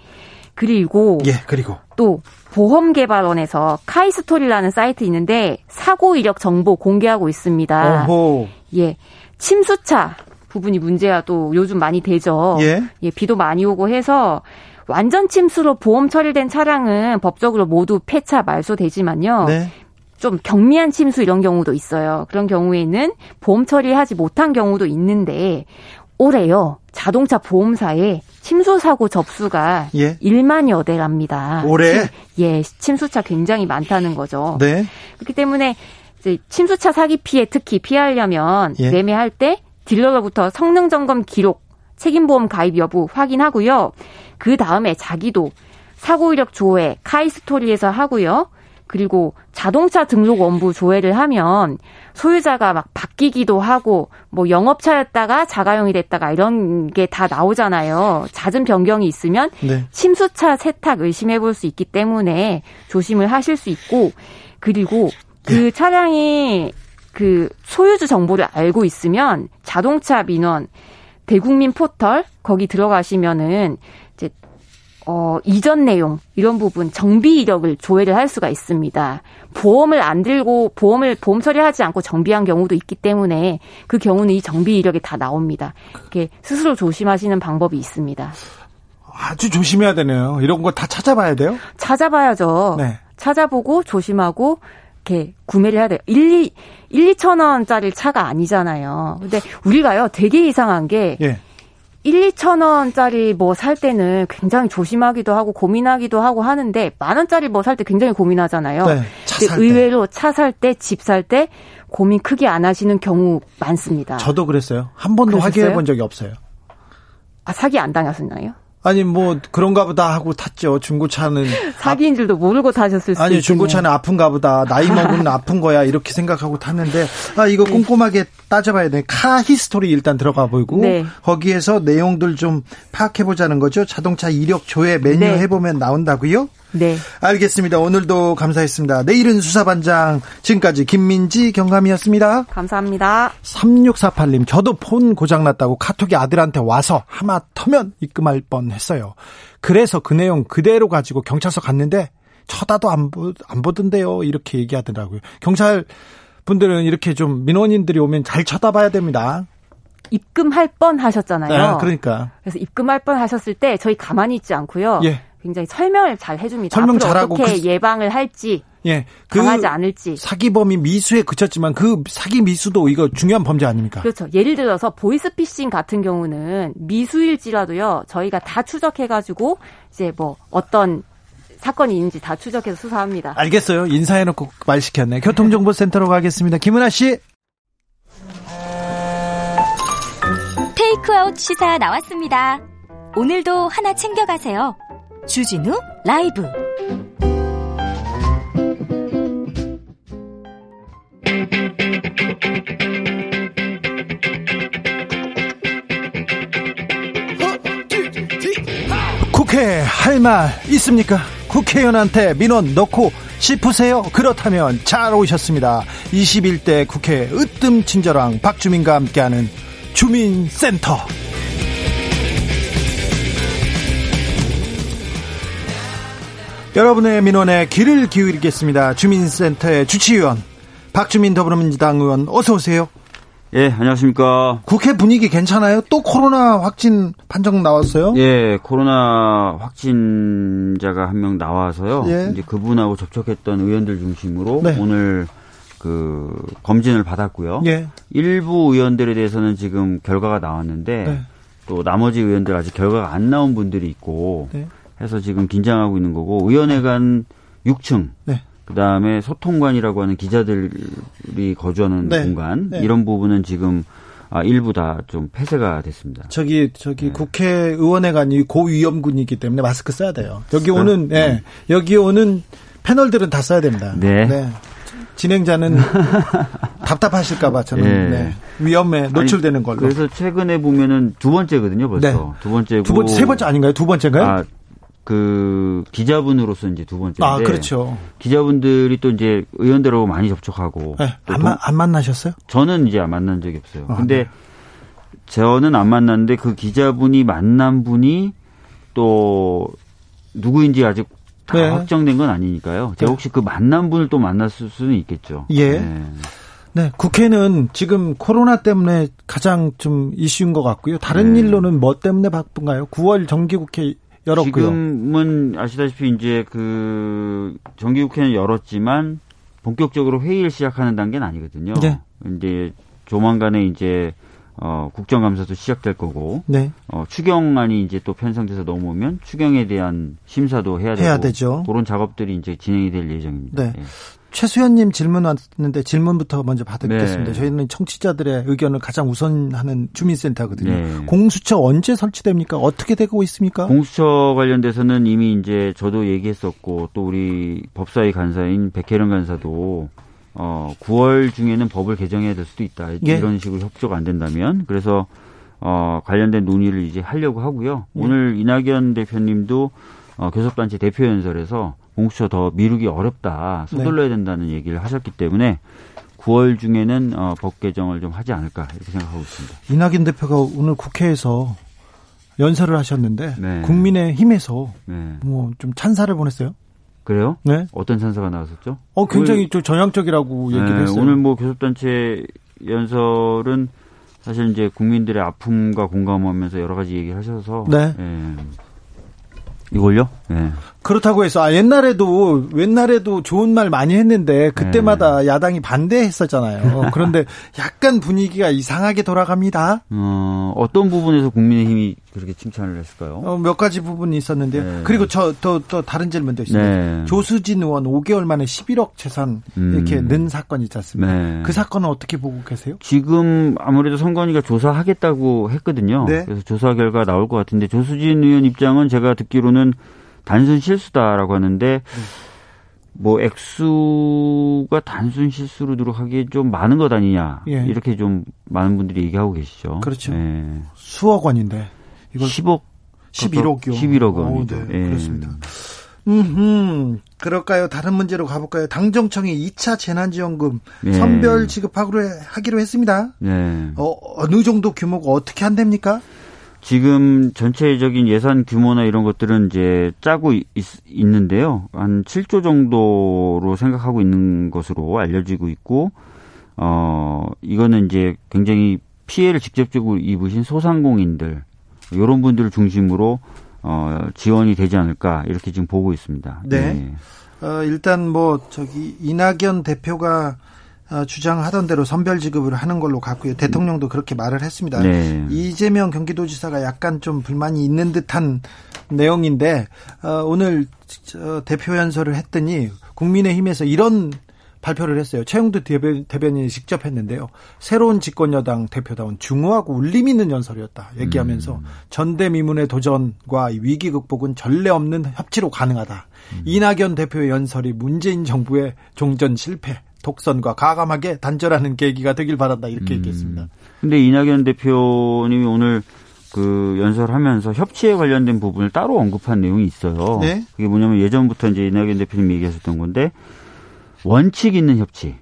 그리고 예, 그리고 또 보험개발원에서 카이스토리라는 사이트 있는데 사고 이력 정보 공개하고 있습니다. 오호. 예. 침수차 부분이 문제야 또 요즘 많이 되죠. 예. 예, 비도 많이 오고 해서 완전 침수로 보험 처리된 차량은 법적으로 모두 폐차 말소되지만요. 네. 좀 경미한 침수 이런 경우도 있어요. 그런 경우에는 보험 처리하지 못한 경우도 있는데 올해요. 자동차 보험사에 침수 사고 접수가 예. 1만여 대랍니다. 올해? 예, 침수차 굉장히 많다는 거죠. 네. 그렇기 때문에 이제 침수차 사기 피해 특히 피하려면 예. 매매할 때 딜러로부터 성능 점검 기록, 책임보험 가입 여부 확인하고요. 그 다음에 자기도 사고 이력 조회, 카이스토리에서 하고요. 그리고 자동차 등록 원부 조회를 하면 소유자가 막 바뀌기도 하고 뭐 영업차였다가 자가용이 됐다가 이런 게 다 나오잖아요. 잦은 변경이 있으면 네. 침수차 세탁 의심해 볼 수 있기 때문에 조심을 하실 수 있고 그리고 그 네. 차량이 그 소유주 정보를 알고 있으면 자동차 민원 대국민 포털 거기 들어가시면은 어 이전 내용 이런 부분 정비 이력을 조회를 할 수가 있습니다. 보험을 안 들고 보험을 보험 처리하지 않고 정비한 경우도 있기 때문에 그 경우는 이 정비 이력이 다 나옵니다. 이렇게 스스로 조심하시는 방법이 있습니다. 아주 조심해야 되네요. 이런 거 다 찾아봐야 돼요? 찾아봐야죠. 네. 찾아보고 조심하고 이렇게 구매를 해야 돼요. 1, 2, 1, 2천 원짜리 차가 아니잖아요. 근데 우리가요 되게 이상한 게 예. 1, 2천 원짜리 뭐 살 때는 굉장히 조심하기도 하고 고민하기도 하고 하는데 만 원짜리 뭐 살 때 굉장히 고민하잖아요. 네, 의외로 차 살 때, 집 살 때 고민 크게 안 하시는 경우 많습니다. 저도 그랬어요. 한 번도 확인해 본 적이 없어요. 아, 사기 안 당하셨나요? 아니 뭐 그런가 보다 하고 탔죠. 중고차는 사기인 줄도 모르고 타셨을 수 아니 중고차는 아픈가 보다. 나이 먹으면 아픈 거야. 이렇게 생각하고 탔는데 아 이거 네. 꼼꼼하게 따져봐야 돼. 카 히스토리 일단 들어가 보고 네. 거기에서 내용들 좀 파악해 보자는 거죠. 자동차 이력 조회 메뉴 네. 해 보면 나온다고요? 네. 알겠습니다. 오늘도 감사했습니다. 내일은 수사반장 지금까지 김민지 경감이었습니다. 감사합니다. 3648님 저도 폰 고장났다고 카톡이 아들한테 와서 하마터면 입금할 뻔했어요. 그래서 그 내용 그대로 가지고 경찰서 갔는데 쳐다도 안, 보, 안 보던데요. 이렇게 얘기하더라고요. 경찰 분들은 이렇게 좀 민원인들이 오면 잘 쳐다봐야 됩니다. 입금할 뻔 하셨잖아요. 네, 그러니까. 그래서 입금할 뻔 하셨을 때 저희 가만히 있지 않고요. 예. 굉장히 설명을 잘 해줍니다. 설명 잘하고 어떻게 그, 예방을 할지. 예, 그 당하지 않을지. 사기범이 미수에 그쳤지만 그 사기 미수도 이거 중요한 범죄 아닙니까? 그렇죠. 예를 들어서 보이스피싱 같은 경우는 미수일지라도요. 저희가 다 추적해가지고 이제 뭐 어떤 사건이 있는지 다 추적해서 수사합니다. 알겠어요. 인사해놓고 말 시켰네. 교통정보센터로 가겠습니다. 김은아 씨. 테이크아웃 시사 나왔습니다. 오늘도 하나 챙겨가세요. 주진우 라이브 국회 할 말 있습니까? 국회의원한테 민원 넣고 싶으세요? 그렇다면 잘 오셨습니다. 21대 국회 으뜸 친절왕 박주민과 함께하는 주민센터. 여러분의 민원에 귀를 기울이겠습니다. 주민센터의 주치의원 박주민 더불어민주당 의원 어서 오세요. 예, 안녕하십니까. 국회 분위기 괜찮아요? 또 코로나 확진 판정 나왔어요? 예, 코로나 확진자가 한 명 나와서요. 예. 이제 그분하고 접촉했던 의원들 중심으로 네. 오늘 그 검진을 받았고요. 예. 일부 의원들에 대해서는 지금 결과가 나왔는데 네. 또 나머지 의원들 아직 결과가 안 나온 분들이 있고 네. 해서 지금 긴장하고 있는 거고 의원회 관 6층 네. 그다음에 소통관이라고 하는 기자들이 거주하는 네. 공간 네. 이런 부분은 지금 아, 일부 다 좀 폐쇄가 됐습니다. 저기 저기 네. 국회의원회관이 고위험군이기 때문에 마스크 써야 돼요. 여기 아, 오는 예. 네. 여기 오는 패널들은 다 써야 됩니다. 네. 네. 진행자는 답답하실까봐 저는 예. 네. 위험에 노출되는 걸로. 그래서 최근에 보면은 두 번째거든요, 벌써 네. 두 번째고. 두 번째, 세 번째 아닌가요? 두 번째인가요? 아, 그 기자분으로서 이제 두 번째인데 아 그렇죠. 기자분들이 또 이제 의원들하고 많이 접촉하고 네, 안, 동, 안 만나셨어요? 저는 이제 안 만난 적이 없어요. 아, 근데 네. 저는 안 만났는데 그 기자분이 만난 분이 또 누구인지 아직 다 네. 확정된 건 아니니까요. 제가 네. 혹시 그 만난 분을 또 만났을 수는 있겠죠. 예. 네. 네, 국회는 지금 코로나 때문에 가장 좀 이슈인 것 같고요. 다른 네. 일로는 뭐 때문에 바쁜가요? 9월 정기국회 열었고요. 지금은 아시다시피 이제 그 정기국회는 열었지만 본격적으로 회의를 시작하는 단계는 아니거든요. 네. 이제 조만간에 이제 어, 국정감사도 시작될 거고, 네. 어, 추경안이 이제 또 편성돼서 넘어오면 추경에 대한 심사도 해야, 해야 되죠. 그런 작업들이 이제 진행이 될 예정입니다. 네. 예. 최수현님 질문 왔는데 질문부터 먼저 받겠습니다. 네. 저희는 청취자들의 의견을 가장 우선하는 주민센터거든요. 네. 공수처 언제 설치됩니까? 어떻게 되고 있습니까? 공수처 관련돼서는 이미 이제 저도 얘기했었고 또 우리 법사위 간사인 백혜련 간사도 어 9월 중에는 법을 개정해야 될 수도 있다. 예. 이런 식으로 협조가 안 된다면 그래서 어 관련된 논의를 이제 하려고 하고요. 예. 오늘 이낙연 대표님도 어 교섭단체 대표 연설에서 공수처 더 미루기 어렵다, 서둘러야 네. 된다는 얘기를 하셨기 때문에 9월 중에는 어, 법 개정을 좀 하지 않을까 이렇게 생각하고 있습니다. 이낙연 대표가 오늘 국회에서 연설을 하셨는데 네. 국민의힘에서 네. 뭐좀 찬사를 보냈어요. 그래요? 네. 어떤 찬사가 나왔었죠? 어 굉장히 좀 전향적이라고 네, 얘기를 했어요. 오늘 뭐 교섭단체 연설은 사실 이제 국민들의 아픔과 공감하면서 여러 가지 얘기를 하셔서 네. 예. 이걸요? 네. 그렇다고 해서 아 옛날에도 옛날에도 좋은 말 많이 했는데 그때마다 네. 야당이 반대했었잖아요. 그런데 약간 분위기가 이상하게 돌아갑니다. 어, 어떤 부분에서 국민의힘이 그렇게 칭찬을 했을까요? 어, 몇 가지 부분이 있었는데요. 네. 그리고 저또또 다른 질문도 있습니다. 네. 조수진 의원 5개월 만에 11억 재산 이렇게 음. 는 사건이 있지 않습니까? 네. 그 사건은 어떻게 보고 계세요? 지금 아무래도 선관위가 조사하겠다고 했거든요. 네. 그래서 조사 결과 나올 것 같은데 조수진 의원 입장은 제가 듣기로는 단순 실수다라고 하는데 뭐 액수가 단순 실수로 들어가기에 좀 많은 것 아니냐 예. 이렇게 좀 많은 분들이 얘기하고 계시죠. 그렇죠. 예. 수억 원인데 이걸 10억 11억이요. 11억 원이죠. 네, 예. 그렇습니다. 음, 그럴까요? 다른 문제로 가볼까요? 당정청이 2차 재난지원금 예. 선별 지급하기로 하기로 했습니다. 예. 어, 어느 정도 규모가 어떻게 한답니까? 지금 전체적인 예산 규모나 이런 것들은 이제 짜고 있, 있는데요. 한 7조 정도로 생각하고 있는 것으로 알려지고 있고, 어, 이거는 이제 굉장히 피해를 직접적으로 입으신 소상공인들, 이런 분들을 중심으로 어, 지원이 되지 않을까 이렇게 지금 보고 있습니다. 네. 네. 어, 일단 뭐 저기 이낙연 대표가 어, 주장하던 대로 선별 지급을 하는 걸로 갔고요. 대통령도 그렇게 말을 했습니다. 네. 이재명 경기도지사가 약간 좀 불만이 있는 듯한 내용인데 어, 오늘 대표 연설을 했더니 국민의힘에서 이런 발표를 했어요. 최영두 대변인이 직접 했는데요. 새로운 집권여당 대표다운 중후하고 울림 있는 연설이었다. 얘기하면서 음. 전대미문의 도전과 위기 극복은 전례 없는 협치로 가능하다. 음. 이낙연 대표의 연설이 문재인 정부의 종전 실패, 독선과 가감하게 단절하는 계기가 되길 바란다 이렇게 음. 얘기했습니다. 근데 이낙연 대표님이 오늘 그 연설하면서 협치에 관련된 부분을 따로 언급한 내용이 있어요. 네? 그게 뭐냐면 예전부터 이제 이낙연 대표님이 얘기하셨던 건데 원칙 있는 협치.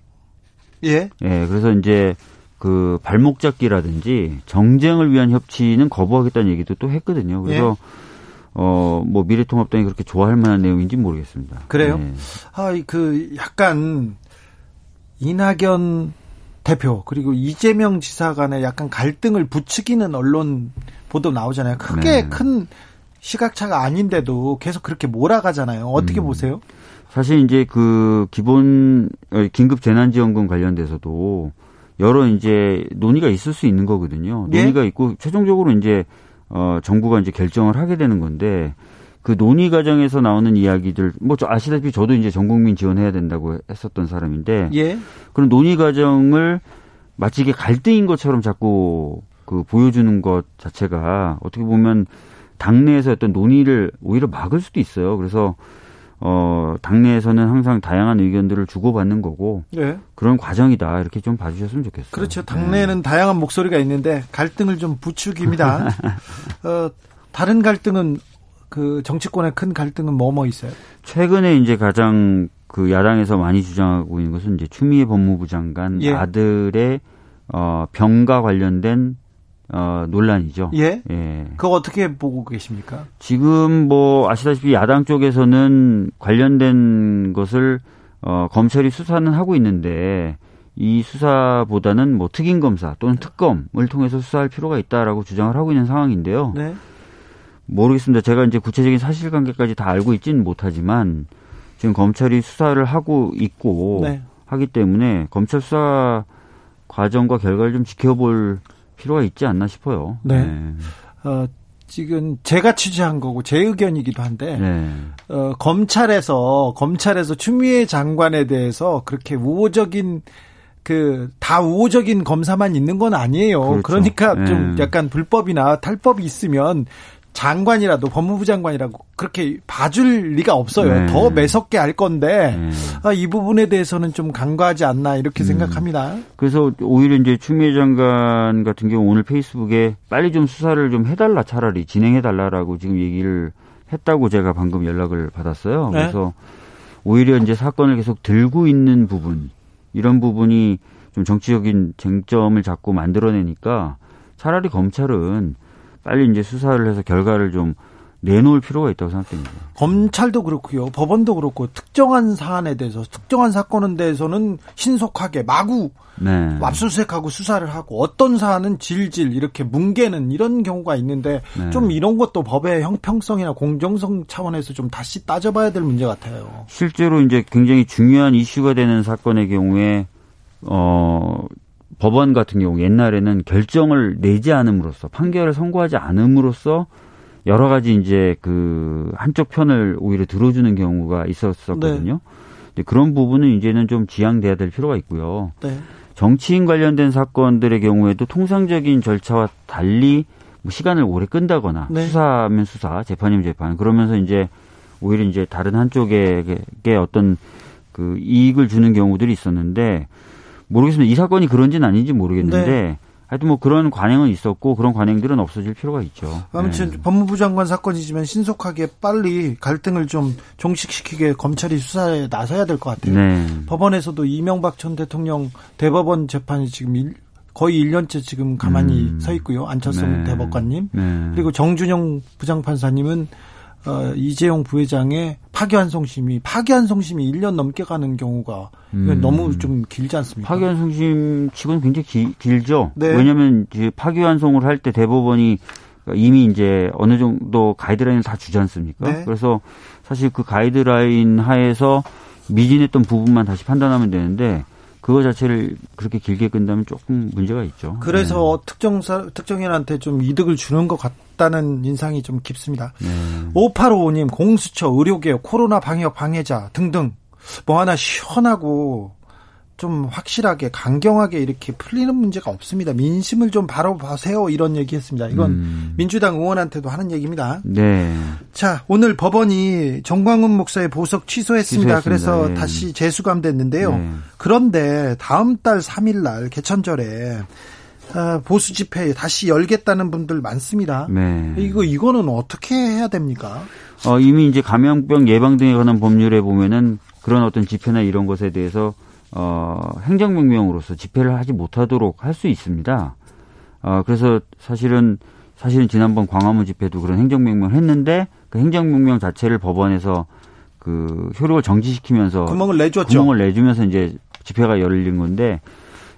예. 예. 그래서 이제 그 발목 잡기라든지 정쟁을 위한 협치는 거부하겠다는 얘기도 또 했거든요. 그래서 예. 어, 뭐 미래통합당이 그렇게 좋아할 만한 내용인지 모르겠습니다. 그래요? 네. 아, 그 약간 이낙연 대표 그리고 이재명 지사 간에 약간 갈등을 부추기는 언론 보도 나오잖아요. 크게 네. 큰 시각차가 아닌데도 계속 그렇게 몰아가잖아요. 어떻게 음. 보세요? 사실 이제 그 기본 어, 긴급 재난지원금 관련돼서도 여러 이제 논의가 있을 수 있는 거거든요. 예? 논의가 있고 최종적으로 이제 어 정부가 이제 결정을 하게 되는 건데 그 논의 과정에서 나오는 이야기들 뭐 아시다시피 저도 이제 전 국민 지원해야 된다고 했었던 사람인데 예. 그런 논의 과정을 마치 이게 갈등인 것처럼 자꾸 그 보여주는 것 자체가 어떻게 보면 당내에서 어떤 논의를 오히려 막을 수도 있어요. 그래서 어, 당내에서는 항상 다양한 의견들을 주고받는 거고 네. 그런 과정이다 이렇게 좀 봐주셨으면 좋겠어요. 그렇죠. 당내에는 네. 다양한 목소리가 있는데 갈등을 좀 부추깁니다. 어, 다른 갈등은 그 정치권의 큰 갈등은 뭐뭐 뭐 있어요? 최근에 이제 가장 그 야당에서 많이 주장하고 있는 것은 이제 추미애 법무부 장관 예. 아들의 어 병과 관련된 어 논란이죠. 예. 예. 그거 어떻게 보고 계십니까? 지금 뭐 아시다시피 야당 쪽에서는 관련된 것을 어 검찰이 수사는 하고 있는데 이 수사보다는 뭐 특임 검사 또는 특검을 통해서 수사할 필요가 있다라고 주장을 하고 있는 상황인데요. 네. 모르겠습니다. 제가 이제 구체적인 사실관계까지 다 알고 있지는 못하지만 지금 검찰이 수사를 하고 있고 네. 하기 때문에 검찰 수사 과정과 결과를 좀 지켜볼 필요가 있지 않나 싶어요. 네. 네. 어, 지금 제가 취재한 거고 제 의견이기도 한데 네. 어, 검찰에서 검찰에서 추미애 장관에 대해서 그렇게 우호적인 그다 우호적인 검사만 있는 건 아니에요. 그렇죠. 그러니까 네. 좀 약간 불법이나 탈법이 있으면 장관이라도 법무부 장관이라고 그렇게 봐줄 리가 없어요. 네. 더 매섭게 할 건데 네. 아, 이 부분에 대해서는 좀 간과하지 않나 이렇게 음. 생각합니다. 그래서 오히려 이제 추미애 장관 같은 경우 오늘 페이스북에 빨리 좀 수사를 좀 해달라 차라리 진행해달라라고 지금 얘기를 했다고 제가 방금 연락을 받았어요. 네. 그래서 오히려 이제 사건을 계속 들고 있는 부분 이런 부분이 좀 정치적인 쟁점을 자꾸 만들어내니까 차라리 검찰은 빨리 이제 수사를 해서 결과를 좀 내놓을 필요가 있다고 생각됩니다. 검찰도 그렇고요. 법원도 그렇고 특정한 사안에 대해서 특정한 사건에 대해서는 신속하게 마구 네. 압수수색하고 수사를 하고 어떤 사안은 질질 이렇게 뭉개는 이런 경우가 있는데 네. 좀 이런 것도 법의 형평성이나 공정성 차원에서 좀 다시 따져봐야 될 문제 같아요. 실제로 이제 굉장히 중요한 이슈가 되는 사건의 경우에 어 법원 같은 경우 옛날에는 결정을 내지 않음으로써 판결을 선고하지 않음으로써 여러 가지 이제 그 한쪽 편을 오히려 들어주는 경우가 있었었거든요. 네. 그런 부분은 이제는 좀 지양돼야 될 필요가 있고요. 네. 정치인 관련된 사건들의 경우에도 통상적인 절차와 달리 뭐 시간을 오래 끈다거나 네. 수사면 수사, 재판이면 재판 그러면서 이제 오히려 이제 다른 한쪽에게 어떤 그 이익을 주는 경우들이 있었는데 모르겠습니다. 이 사건이 그런지는 아닌지 모르겠는데 네. 하여튼 뭐 그런 관행은 있었고 그런 관행들은 없어질 필요가 있죠. 아무튼 네. 법무부 장관 사건이지만 신속하게 빨리 갈등을 좀 종식시키게 검찰이 수사에 나서야 될 것 같아요. 네. 법원에서도 이명박 전 대통령 대법원 재판이 지금 일, 거의 1년째 지금 가만히 음. 서 있고요. 안철성 네. 대법관님. 네. 그리고 정준영 부장판사님은 어, 이재용 부회장의 파기환송심이 파기환송심이 1년 넘게 가는 경우가 음. 너무 좀 길지 않습니까? 파기환송심 치고는 굉장히 기, 길죠. 네. 왜냐하면 이제 파기환송을 할 때 대법원이 이미 이제 어느 정도 가이드라인을 다 주지 않습니까? 네. 그래서 사실 그 가이드라인 하에서 미진했던 부분만 다시 판단하면 되는데 그거 자체를 그렇게 길게 끈다면 조금 문제가 있죠. 그래서 네. 특정사, 특정인한테 좀 이득을 주는 것 같다는 인상이 좀 깊습니다. 네. 5855님, 공수처, 의료개혁, 코로나 방역 방해자 등등 뭐 하나 시원하고 좀 확실하게 강경하게 이렇게 풀리는 문제가 없습니다. 민심을 좀 바로 보세요 이런 얘기했습니다. 이건 음. 민주당 의원한테도 하는 얘기입니다. 네. 자 오늘 법원이 정광훈 목사의 보석 취소했습니다. 취소했습니다. 그래서 네. 다시 재수감됐는데요. 네. 그런데 다음 달 3일 날 개천절에 아, 보수 집회 다시 열겠다는 분들 많습니다. 네. 이거 이거는 어떻게 해야 됩니까? 어, 이미 이제 감염병 예방 등에 관한 법률에 보면은 그런 어떤 집회나 이런 것에 대해서 어, 행정명령으로서 집회를 하지 못하도록 할 수 있습니다. 어, 그래서 사실은 사실은 지난번 광화문 집회도 그런 행정명령을 했는데 그 행정명령 자체를 법원에서 그 효력을 정지시키면서 구멍을 내줬죠. 구멍을 내주면서 이제 집회가 열린 건데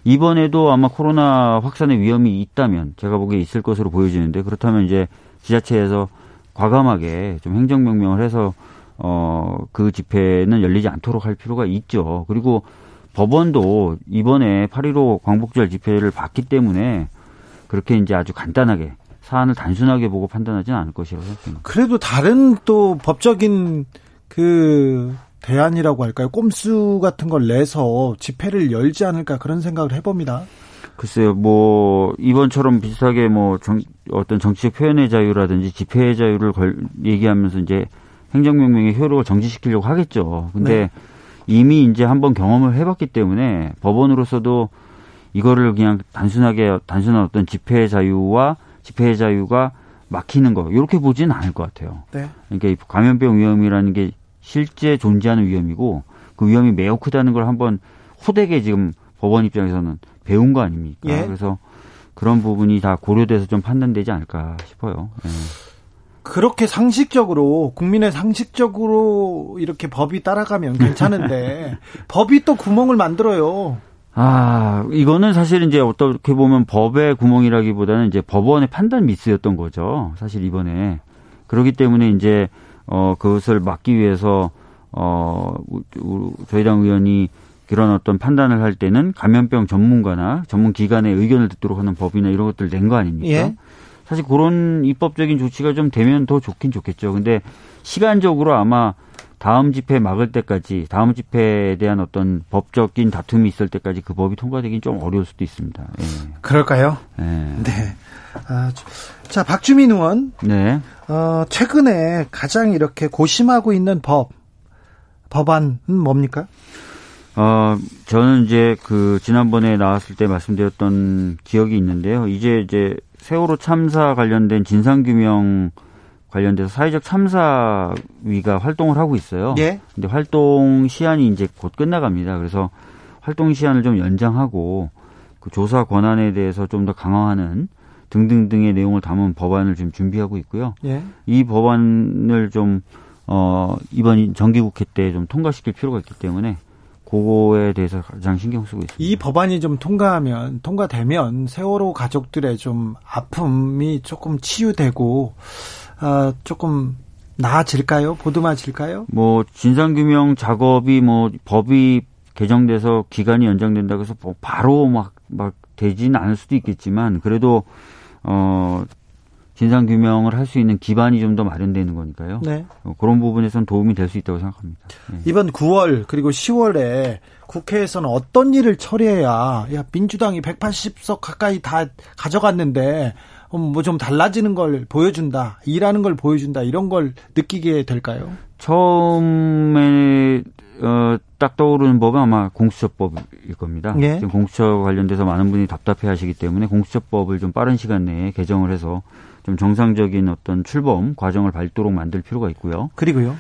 이번에도 아마 코로나 확산의 위험이 있다면 제가 보기에 있을 것으로 보여지는데 그렇다면 이제 지자체에서 과감하게 좀 행정명령을 해서 어, 그 집회는 열리지 않도록 할 필요가 있죠. 그리고 법원도 이번에 8.15 광복절 집회를 봤기 때문에 그렇게 이제 아주 간단하게 사안을 단순하게 보고 판단하지는 않을 것이라고 생각합니다. 그래도 다른 또 법적인 그 대안이라고 할까요? 꼼수 같은 걸 내서 집회를 열지 않을까 그런 생각을 해봅니다. 글쎄요, 뭐 이번처럼 비슷하게 뭐 정, 어떤 정치적 표현의 자유라든지 집회의 자유를 걸, 얘기하면서 이제 행정명령의 효력을 정지시키려고 하겠죠. 근데 네. 이미 이제 한번 경험을 해봤기 때문에 법원으로서도 이거를 그냥 단순하게 단순한 어떤 집회 자유와 집회 자유가 막히는 거 이렇게 보지는 않을 것 같아요. 네. 그러니까 이 감염병 위험이라는 게 실제 존재하는 위험이고 그 위험이 매우 크다는 걸 한번 호되게 지금 법원 입장에서는 배운 거 아닙니까? 예. 그래서 그런 부분이 다 고려돼서 좀 판단되지 않을까 싶어요. 예. 그렇게 상식적으로 국민의 상식적으로 이렇게 법이 따라가면 괜찮은데 법이 또 구멍을 만들어요. 아, 이거는 사실 이제 어떻게 보면 법의 구멍이라기보다는 이제 법원의 판단 미스였던 거죠. 사실 이번에. 그렇기 때문에 이제, 어, 그것을 막기 위해서, 어, 저희 당 의원이 그런 어떤 판단을 할 때는 감염병 전문가나 전문 기관의 의견을 듣도록 하는 법이나 이런 것들 낸거 아닙니까? 예. 사실 그런 입법적인 조치가 좀 되면 더 좋긴 좋겠죠. 근데 시간적으로 아마 다음 집회 막을 때까지 다음 집회에 대한 어떤 법적인 다툼이 있을 때까지 그 법이 통과되긴 좀 어려울 수도 있습니다. 예. 그럴까요? 예. 네. 아, 자 박주민 의원. 네. 어, 최근에 가장 이렇게 고심하고 있는 법 법안은 뭡니까? 어, 저는 이제 그 지난번에 나왔을 때 말씀드렸던 기억이 있는데요. 이제 이제 세월호 참사 관련된 진상규명 관련돼서 사회적 참사위가 활동을 하고 있어요. 예. 근데 활동 시한이 이제 곧 끝나갑니다. 그래서 활동 시한을 좀 연장하고 그 조사 권한에 대해서 좀 더 강화하는 등등등의 내용을 담은 법안을 지금 준비하고 있고요. 예. 이 법안을 좀 어, 이번 정기국회 때 좀 통과시킬 필요가 있기 때문에 그거에 대해서 가장 신경 쓰고 있습니다. 이 법안이 좀 통과하면 통과되면 세월호 가족들의 좀 아픔이 조금 치유되고 어, 조금 나아질까요? 보듬어질까요? 뭐 진상 규명 작업이 뭐 법이 개정돼서 기간이 연장된다고 해서 뭐 바로 막 막 되지는 않을 수도 있겠지만 그래도 어 진상 규명을 할 수 있는 기반이 좀 더 마련되는 거니까요. 네. 어, 그런 부분에서는 도움이 될 수 있다고 생각합니다. 네. 이번 9월 그리고 10월에 국회에서는 어떤 일을 처리해야 야 민주당이 180석 가까이 다 가져갔는데 뭐 좀 달라지는 걸 보여준다, 일하는 걸 보여준다 이런 걸 느끼게 될까요? 처음에 어, 딱 떠오르는 법은 아마 공수처법일 겁니다. 예. 지금 공수처 관련돼서 많은 분이 답답해하시기 때문에 공수처법을 좀 빠른 시간 내에 개정을 해서 좀 정상적인 어떤 출범 과정을 밟도록 만들 필요가 있고요. 그리고요.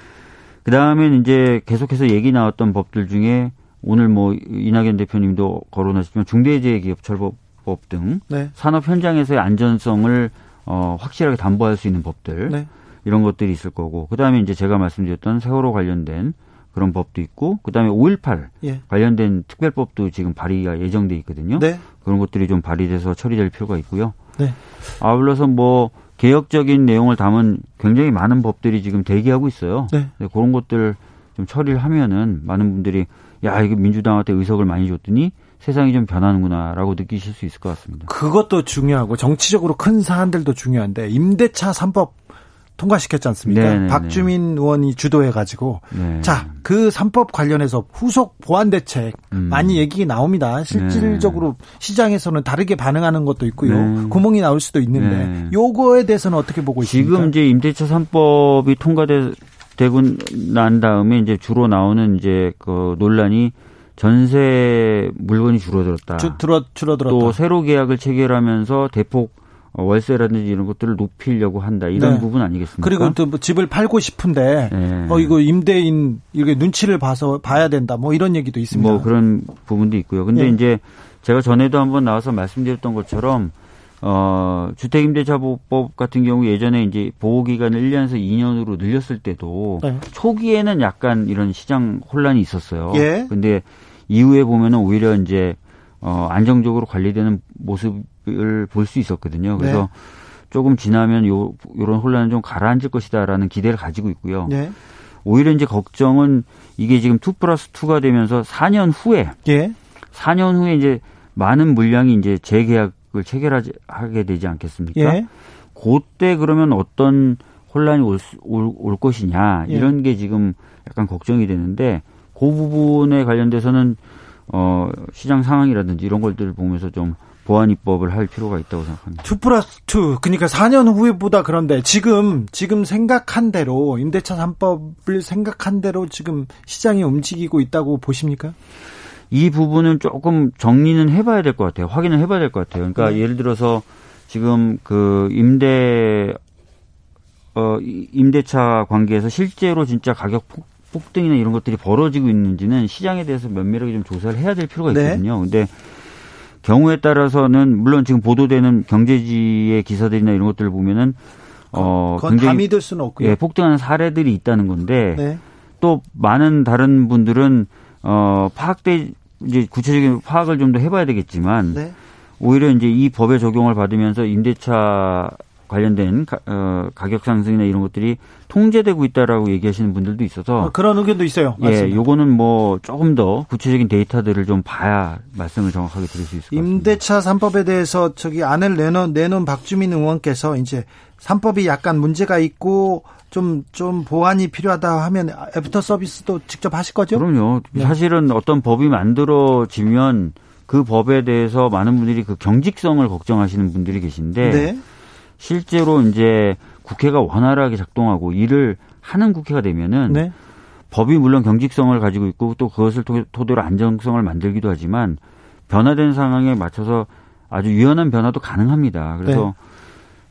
그 다음엔 이제 계속해서 얘기 나왔던 법들 중에 오늘 뭐 이낙연 대표님도 거론하셨지만 중대재해기업처벌 법 등 네. 산업 현장에서의 안전성을 어, 확실하게 담보할 수 있는 법들 네. 이런 것들이 있을 거고 그 다음에 이제 제가 말씀드렸던 세월호 관련된 그런 법도 있고 그다음에 5.18 예. 관련된 특별법도 지금 발의가 예정돼 있거든요. 네. 그런 것들이 좀 발의돼서 처리될 필요가 있고요. 네. 아울러서 뭐 개혁적인 내용을 담은 굉장히 많은 법들이 지금 대기하고 있어요. 네. 그런 것들 좀 처리를 하면은 많은 분들이 야 이거 민주당한테 의석을 많이 줬더니 세상이 좀 변하는구나라고 느끼실 수 있을 것 같습니다. 그것도 중요하고 정치적으로 큰 사안들도 중요한데 임대차 3법 통과시켰지 않습니까? 네네네. 네, 박주민 네. 의원이 주도해 가지고 네. 자그 3법 관련해서 후속 보완 대책 음. 많이 얘기 나옵니다. 실질적으로 네. 시장에서는 다르게 반응하는 것도 있고요. 네. 구멍이 나올 수도 있는데 네. 요거에 대해서는 어떻게 보고 있습니까? 지금 이제 임대차 3법이 통과되고 난 다음에 이제 주로 나오는 이제 그 논란이 전세 물건이 줄어들었다. 주, 줄어, 줄어들었다. 또 새로 계약을 체결하면서 대폭 어, 월세라든지 이런 것들을 높이려고 한다 이런 네. 부분 아니겠습니까? 그리고 또 뭐 집을 팔고 싶은데 네. 어 이거 임대인 이게 눈치를 봐서 봐야 된다 뭐 이런 얘기도 있습니다. 뭐 그런 부분도 있고요. 근데 네. 이제 제가 전에도 한번 나와서 말씀드렸던 것처럼 어 주택임대차보호법 같은 경우 예전에 이제 보호 기간을 1년에서 2년으로 늘렸을 때도 네. 초기에는 약간 이런 시장 혼란이 있었어요. 예. 근데 이후에 보면은 오히려 이제 어 안정적으로 관리되는 모습을 볼 수 있었거든요. 그래서 네. 조금 지나면 요 요런 혼란은 좀 가라앉을 것이다라는 기대를 가지고 있고요. 네. 오히려 이제 걱정은 이게 지금 2 플러스 2가 되면서 4년 후에 예. 4년 후에 이제 많은 물량이 이제 재계약을 체결하게 되지 않겠습니까? 예. 그때 그러면 어떤 혼란이 올, 올, 올 것이냐 예. 이런 게 지금 약간 걱정이 되는데 그 부분에 관련돼서는 어 시장 상황이라든지 이런 것들을 보면서 좀 보안 입법을 할 필요가 있다고 생각합니다. 2 플러스 2 그러니까 4년 후보다 그런데 지금 지금 생각한 대로 임대차 3법을 생각한 대로 지금 시장이 움직이고 있다고 보십니까? 이 부분은 조금 정리는 해봐야 될 것 같아요. 확인을 해봐야 될 것 같아요. 그러니까 네. 예를 들어서 지금 그 임대 어 임대차 관계에서 실제로 진짜 가격 폭 폭등이나 이런 것들이 벌어지고 있는지는 시장에 대해서 면밀하게 좀 조사를 해야 될 필요가 네. 있거든요. 네. 근데 경우에 따라서는 물론 지금 보도되는 경제지의 기사들이나 이런 것들을 보면은 어 굉장히 다 믿을 수는 없고요. 예, 폭등하는 사례들이 있다는 건데 네. 또 많은 다른 분들은 어 파악돼 이제 구체적인 파악을 좀 더 해봐야 되겠지만 네. 오히려 이제 이 법의 적용을 받으면서 임대차 관련된 가, 어, 가격 상승이나 이런 것들이 통제되고 있다라고 얘기하시는 분들도 있어서 어, 그런 의견도 있어요. 예, 맞습니다. 요거는 뭐 조금 더 구체적인 데이터들을 좀 봐야 말씀을 정확하게 드릴 수 있을 것 같습니다. 임대차 3법에 대해서 저기 안을 내놓은 내놓은 박주민 의원께서 이제 3법이 약간 문제가 있고 좀, 좀 보완이 필요하다 하면 애프터 서비스도 직접 하실 거죠? 그럼요. 네. 사실은 어떤 법이 만들어지면 그 법에 대해서 많은 분들이 그 경직성을 걱정하시는 분들이 계신데 네. 실제로 이제 국회가 원활하게 작동하고 일을 하는 국회가 되면은 네. 법이 물론 경직성을 가지고 있고 또 그것을 토대로 안정성을 만들기도 하지만 변화된 상황에 맞춰서 아주 유연한 변화도 가능합니다. 그래서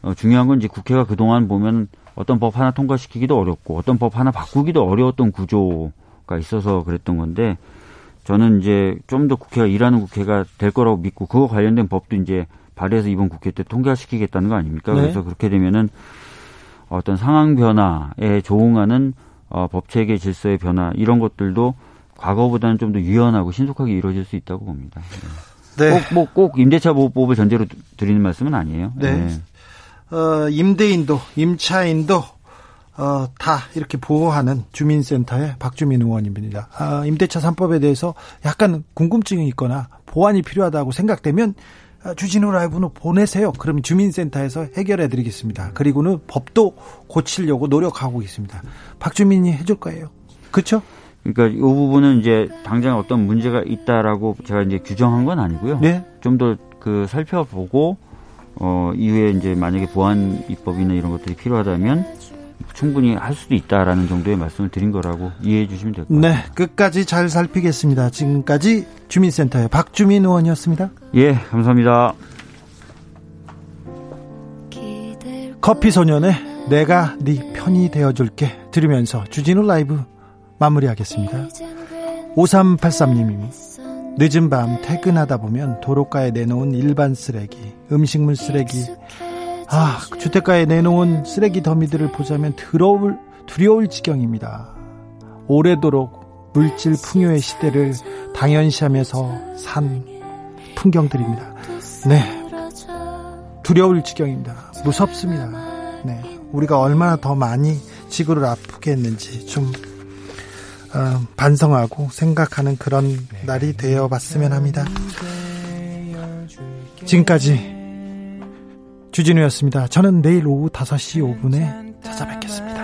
네. 어, 중요한 건 이제 국회가 그동안 보면 어떤 법 하나 통과시키기도 어렵고 어떤 법 하나 바꾸기도 어려웠던 구조가 있어서 그랬던 건데 저는 이제 좀 더 국회가 일하는 국회가 될 거라고 믿고 그거 관련된 법도 이제 발의해서 이번 국회 때 통과시키겠다는 거 아닙니까? 네. 그래서 그렇게 되면은 어떤 상황 변화에 조응하는 어, 법 체계 질서의 변화 이런 것들도 과거보다는 좀 더 유연하고 신속하게 이루어질 수 있다고 봅니다. 네. 꼭, 뭐, 꼭 임대차 보호법을 전제로 드리는 말씀은 아니에요. 네. 네. 어, 임대인도 임차인도 어, 다 이렇게 보호하는 주민센터의 박주민 의원입니다. 아, 임대차 3법에 대해서 약간 궁금증이 있거나 보완이 필요하다고 생각되면 아, 주진우 라이브는 보내세요. 그럼 주민센터에서 해결해 드리겠습니다. 그리고는 법도 고치려고 노력하고 있습니다. 박주민이 해줄 거예요. 그렇죠? 그러니까 이 부분은 이제 당장 어떤 문제가 있다라고 제가 이제 규정한 건 아니고요. 네. 좀 더 그 살펴보고 어, 이후에 이제 만약에 보안 입법이나 이런 것들이 필요하다면 충분히 할 수도 있다라는 정도의 말씀을 드린 거라고 이해해 주시면 될 것 같습니다. 네, 끝까지 잘 살피겠습니다. 지금까지 주민센터의 박주민 의원이었습니다. 예, 감사합니다. 커피 소년의 내가 네 편이 되어줄게 들으면서 주진우 라이브 마무리하겠습니다. 5383님이 늦은 밤 퇴근하다 보면 도로가에 내놓은 일반 쓰레기, 음식물 쓰레기, 아, 주택가에 내놓은 쓰레기 더미들을 보자면 더러울, 두려울 지경입니다. 오래도록 물질 풍요의 시대를 당연시하면서 산 풍경들입니다. 네. 두려울 지경입니다. 무섭습니다. 네. 우리가 얼마나 더 많이 지구를 아프게 했는지 좀 어, 반성하고 생각하는 그런 날이 되어 봤으면 합니다. 지금까지 주진우였습니다. 저는 내일 오후 5시 5분에 찾아뵙겠습니다.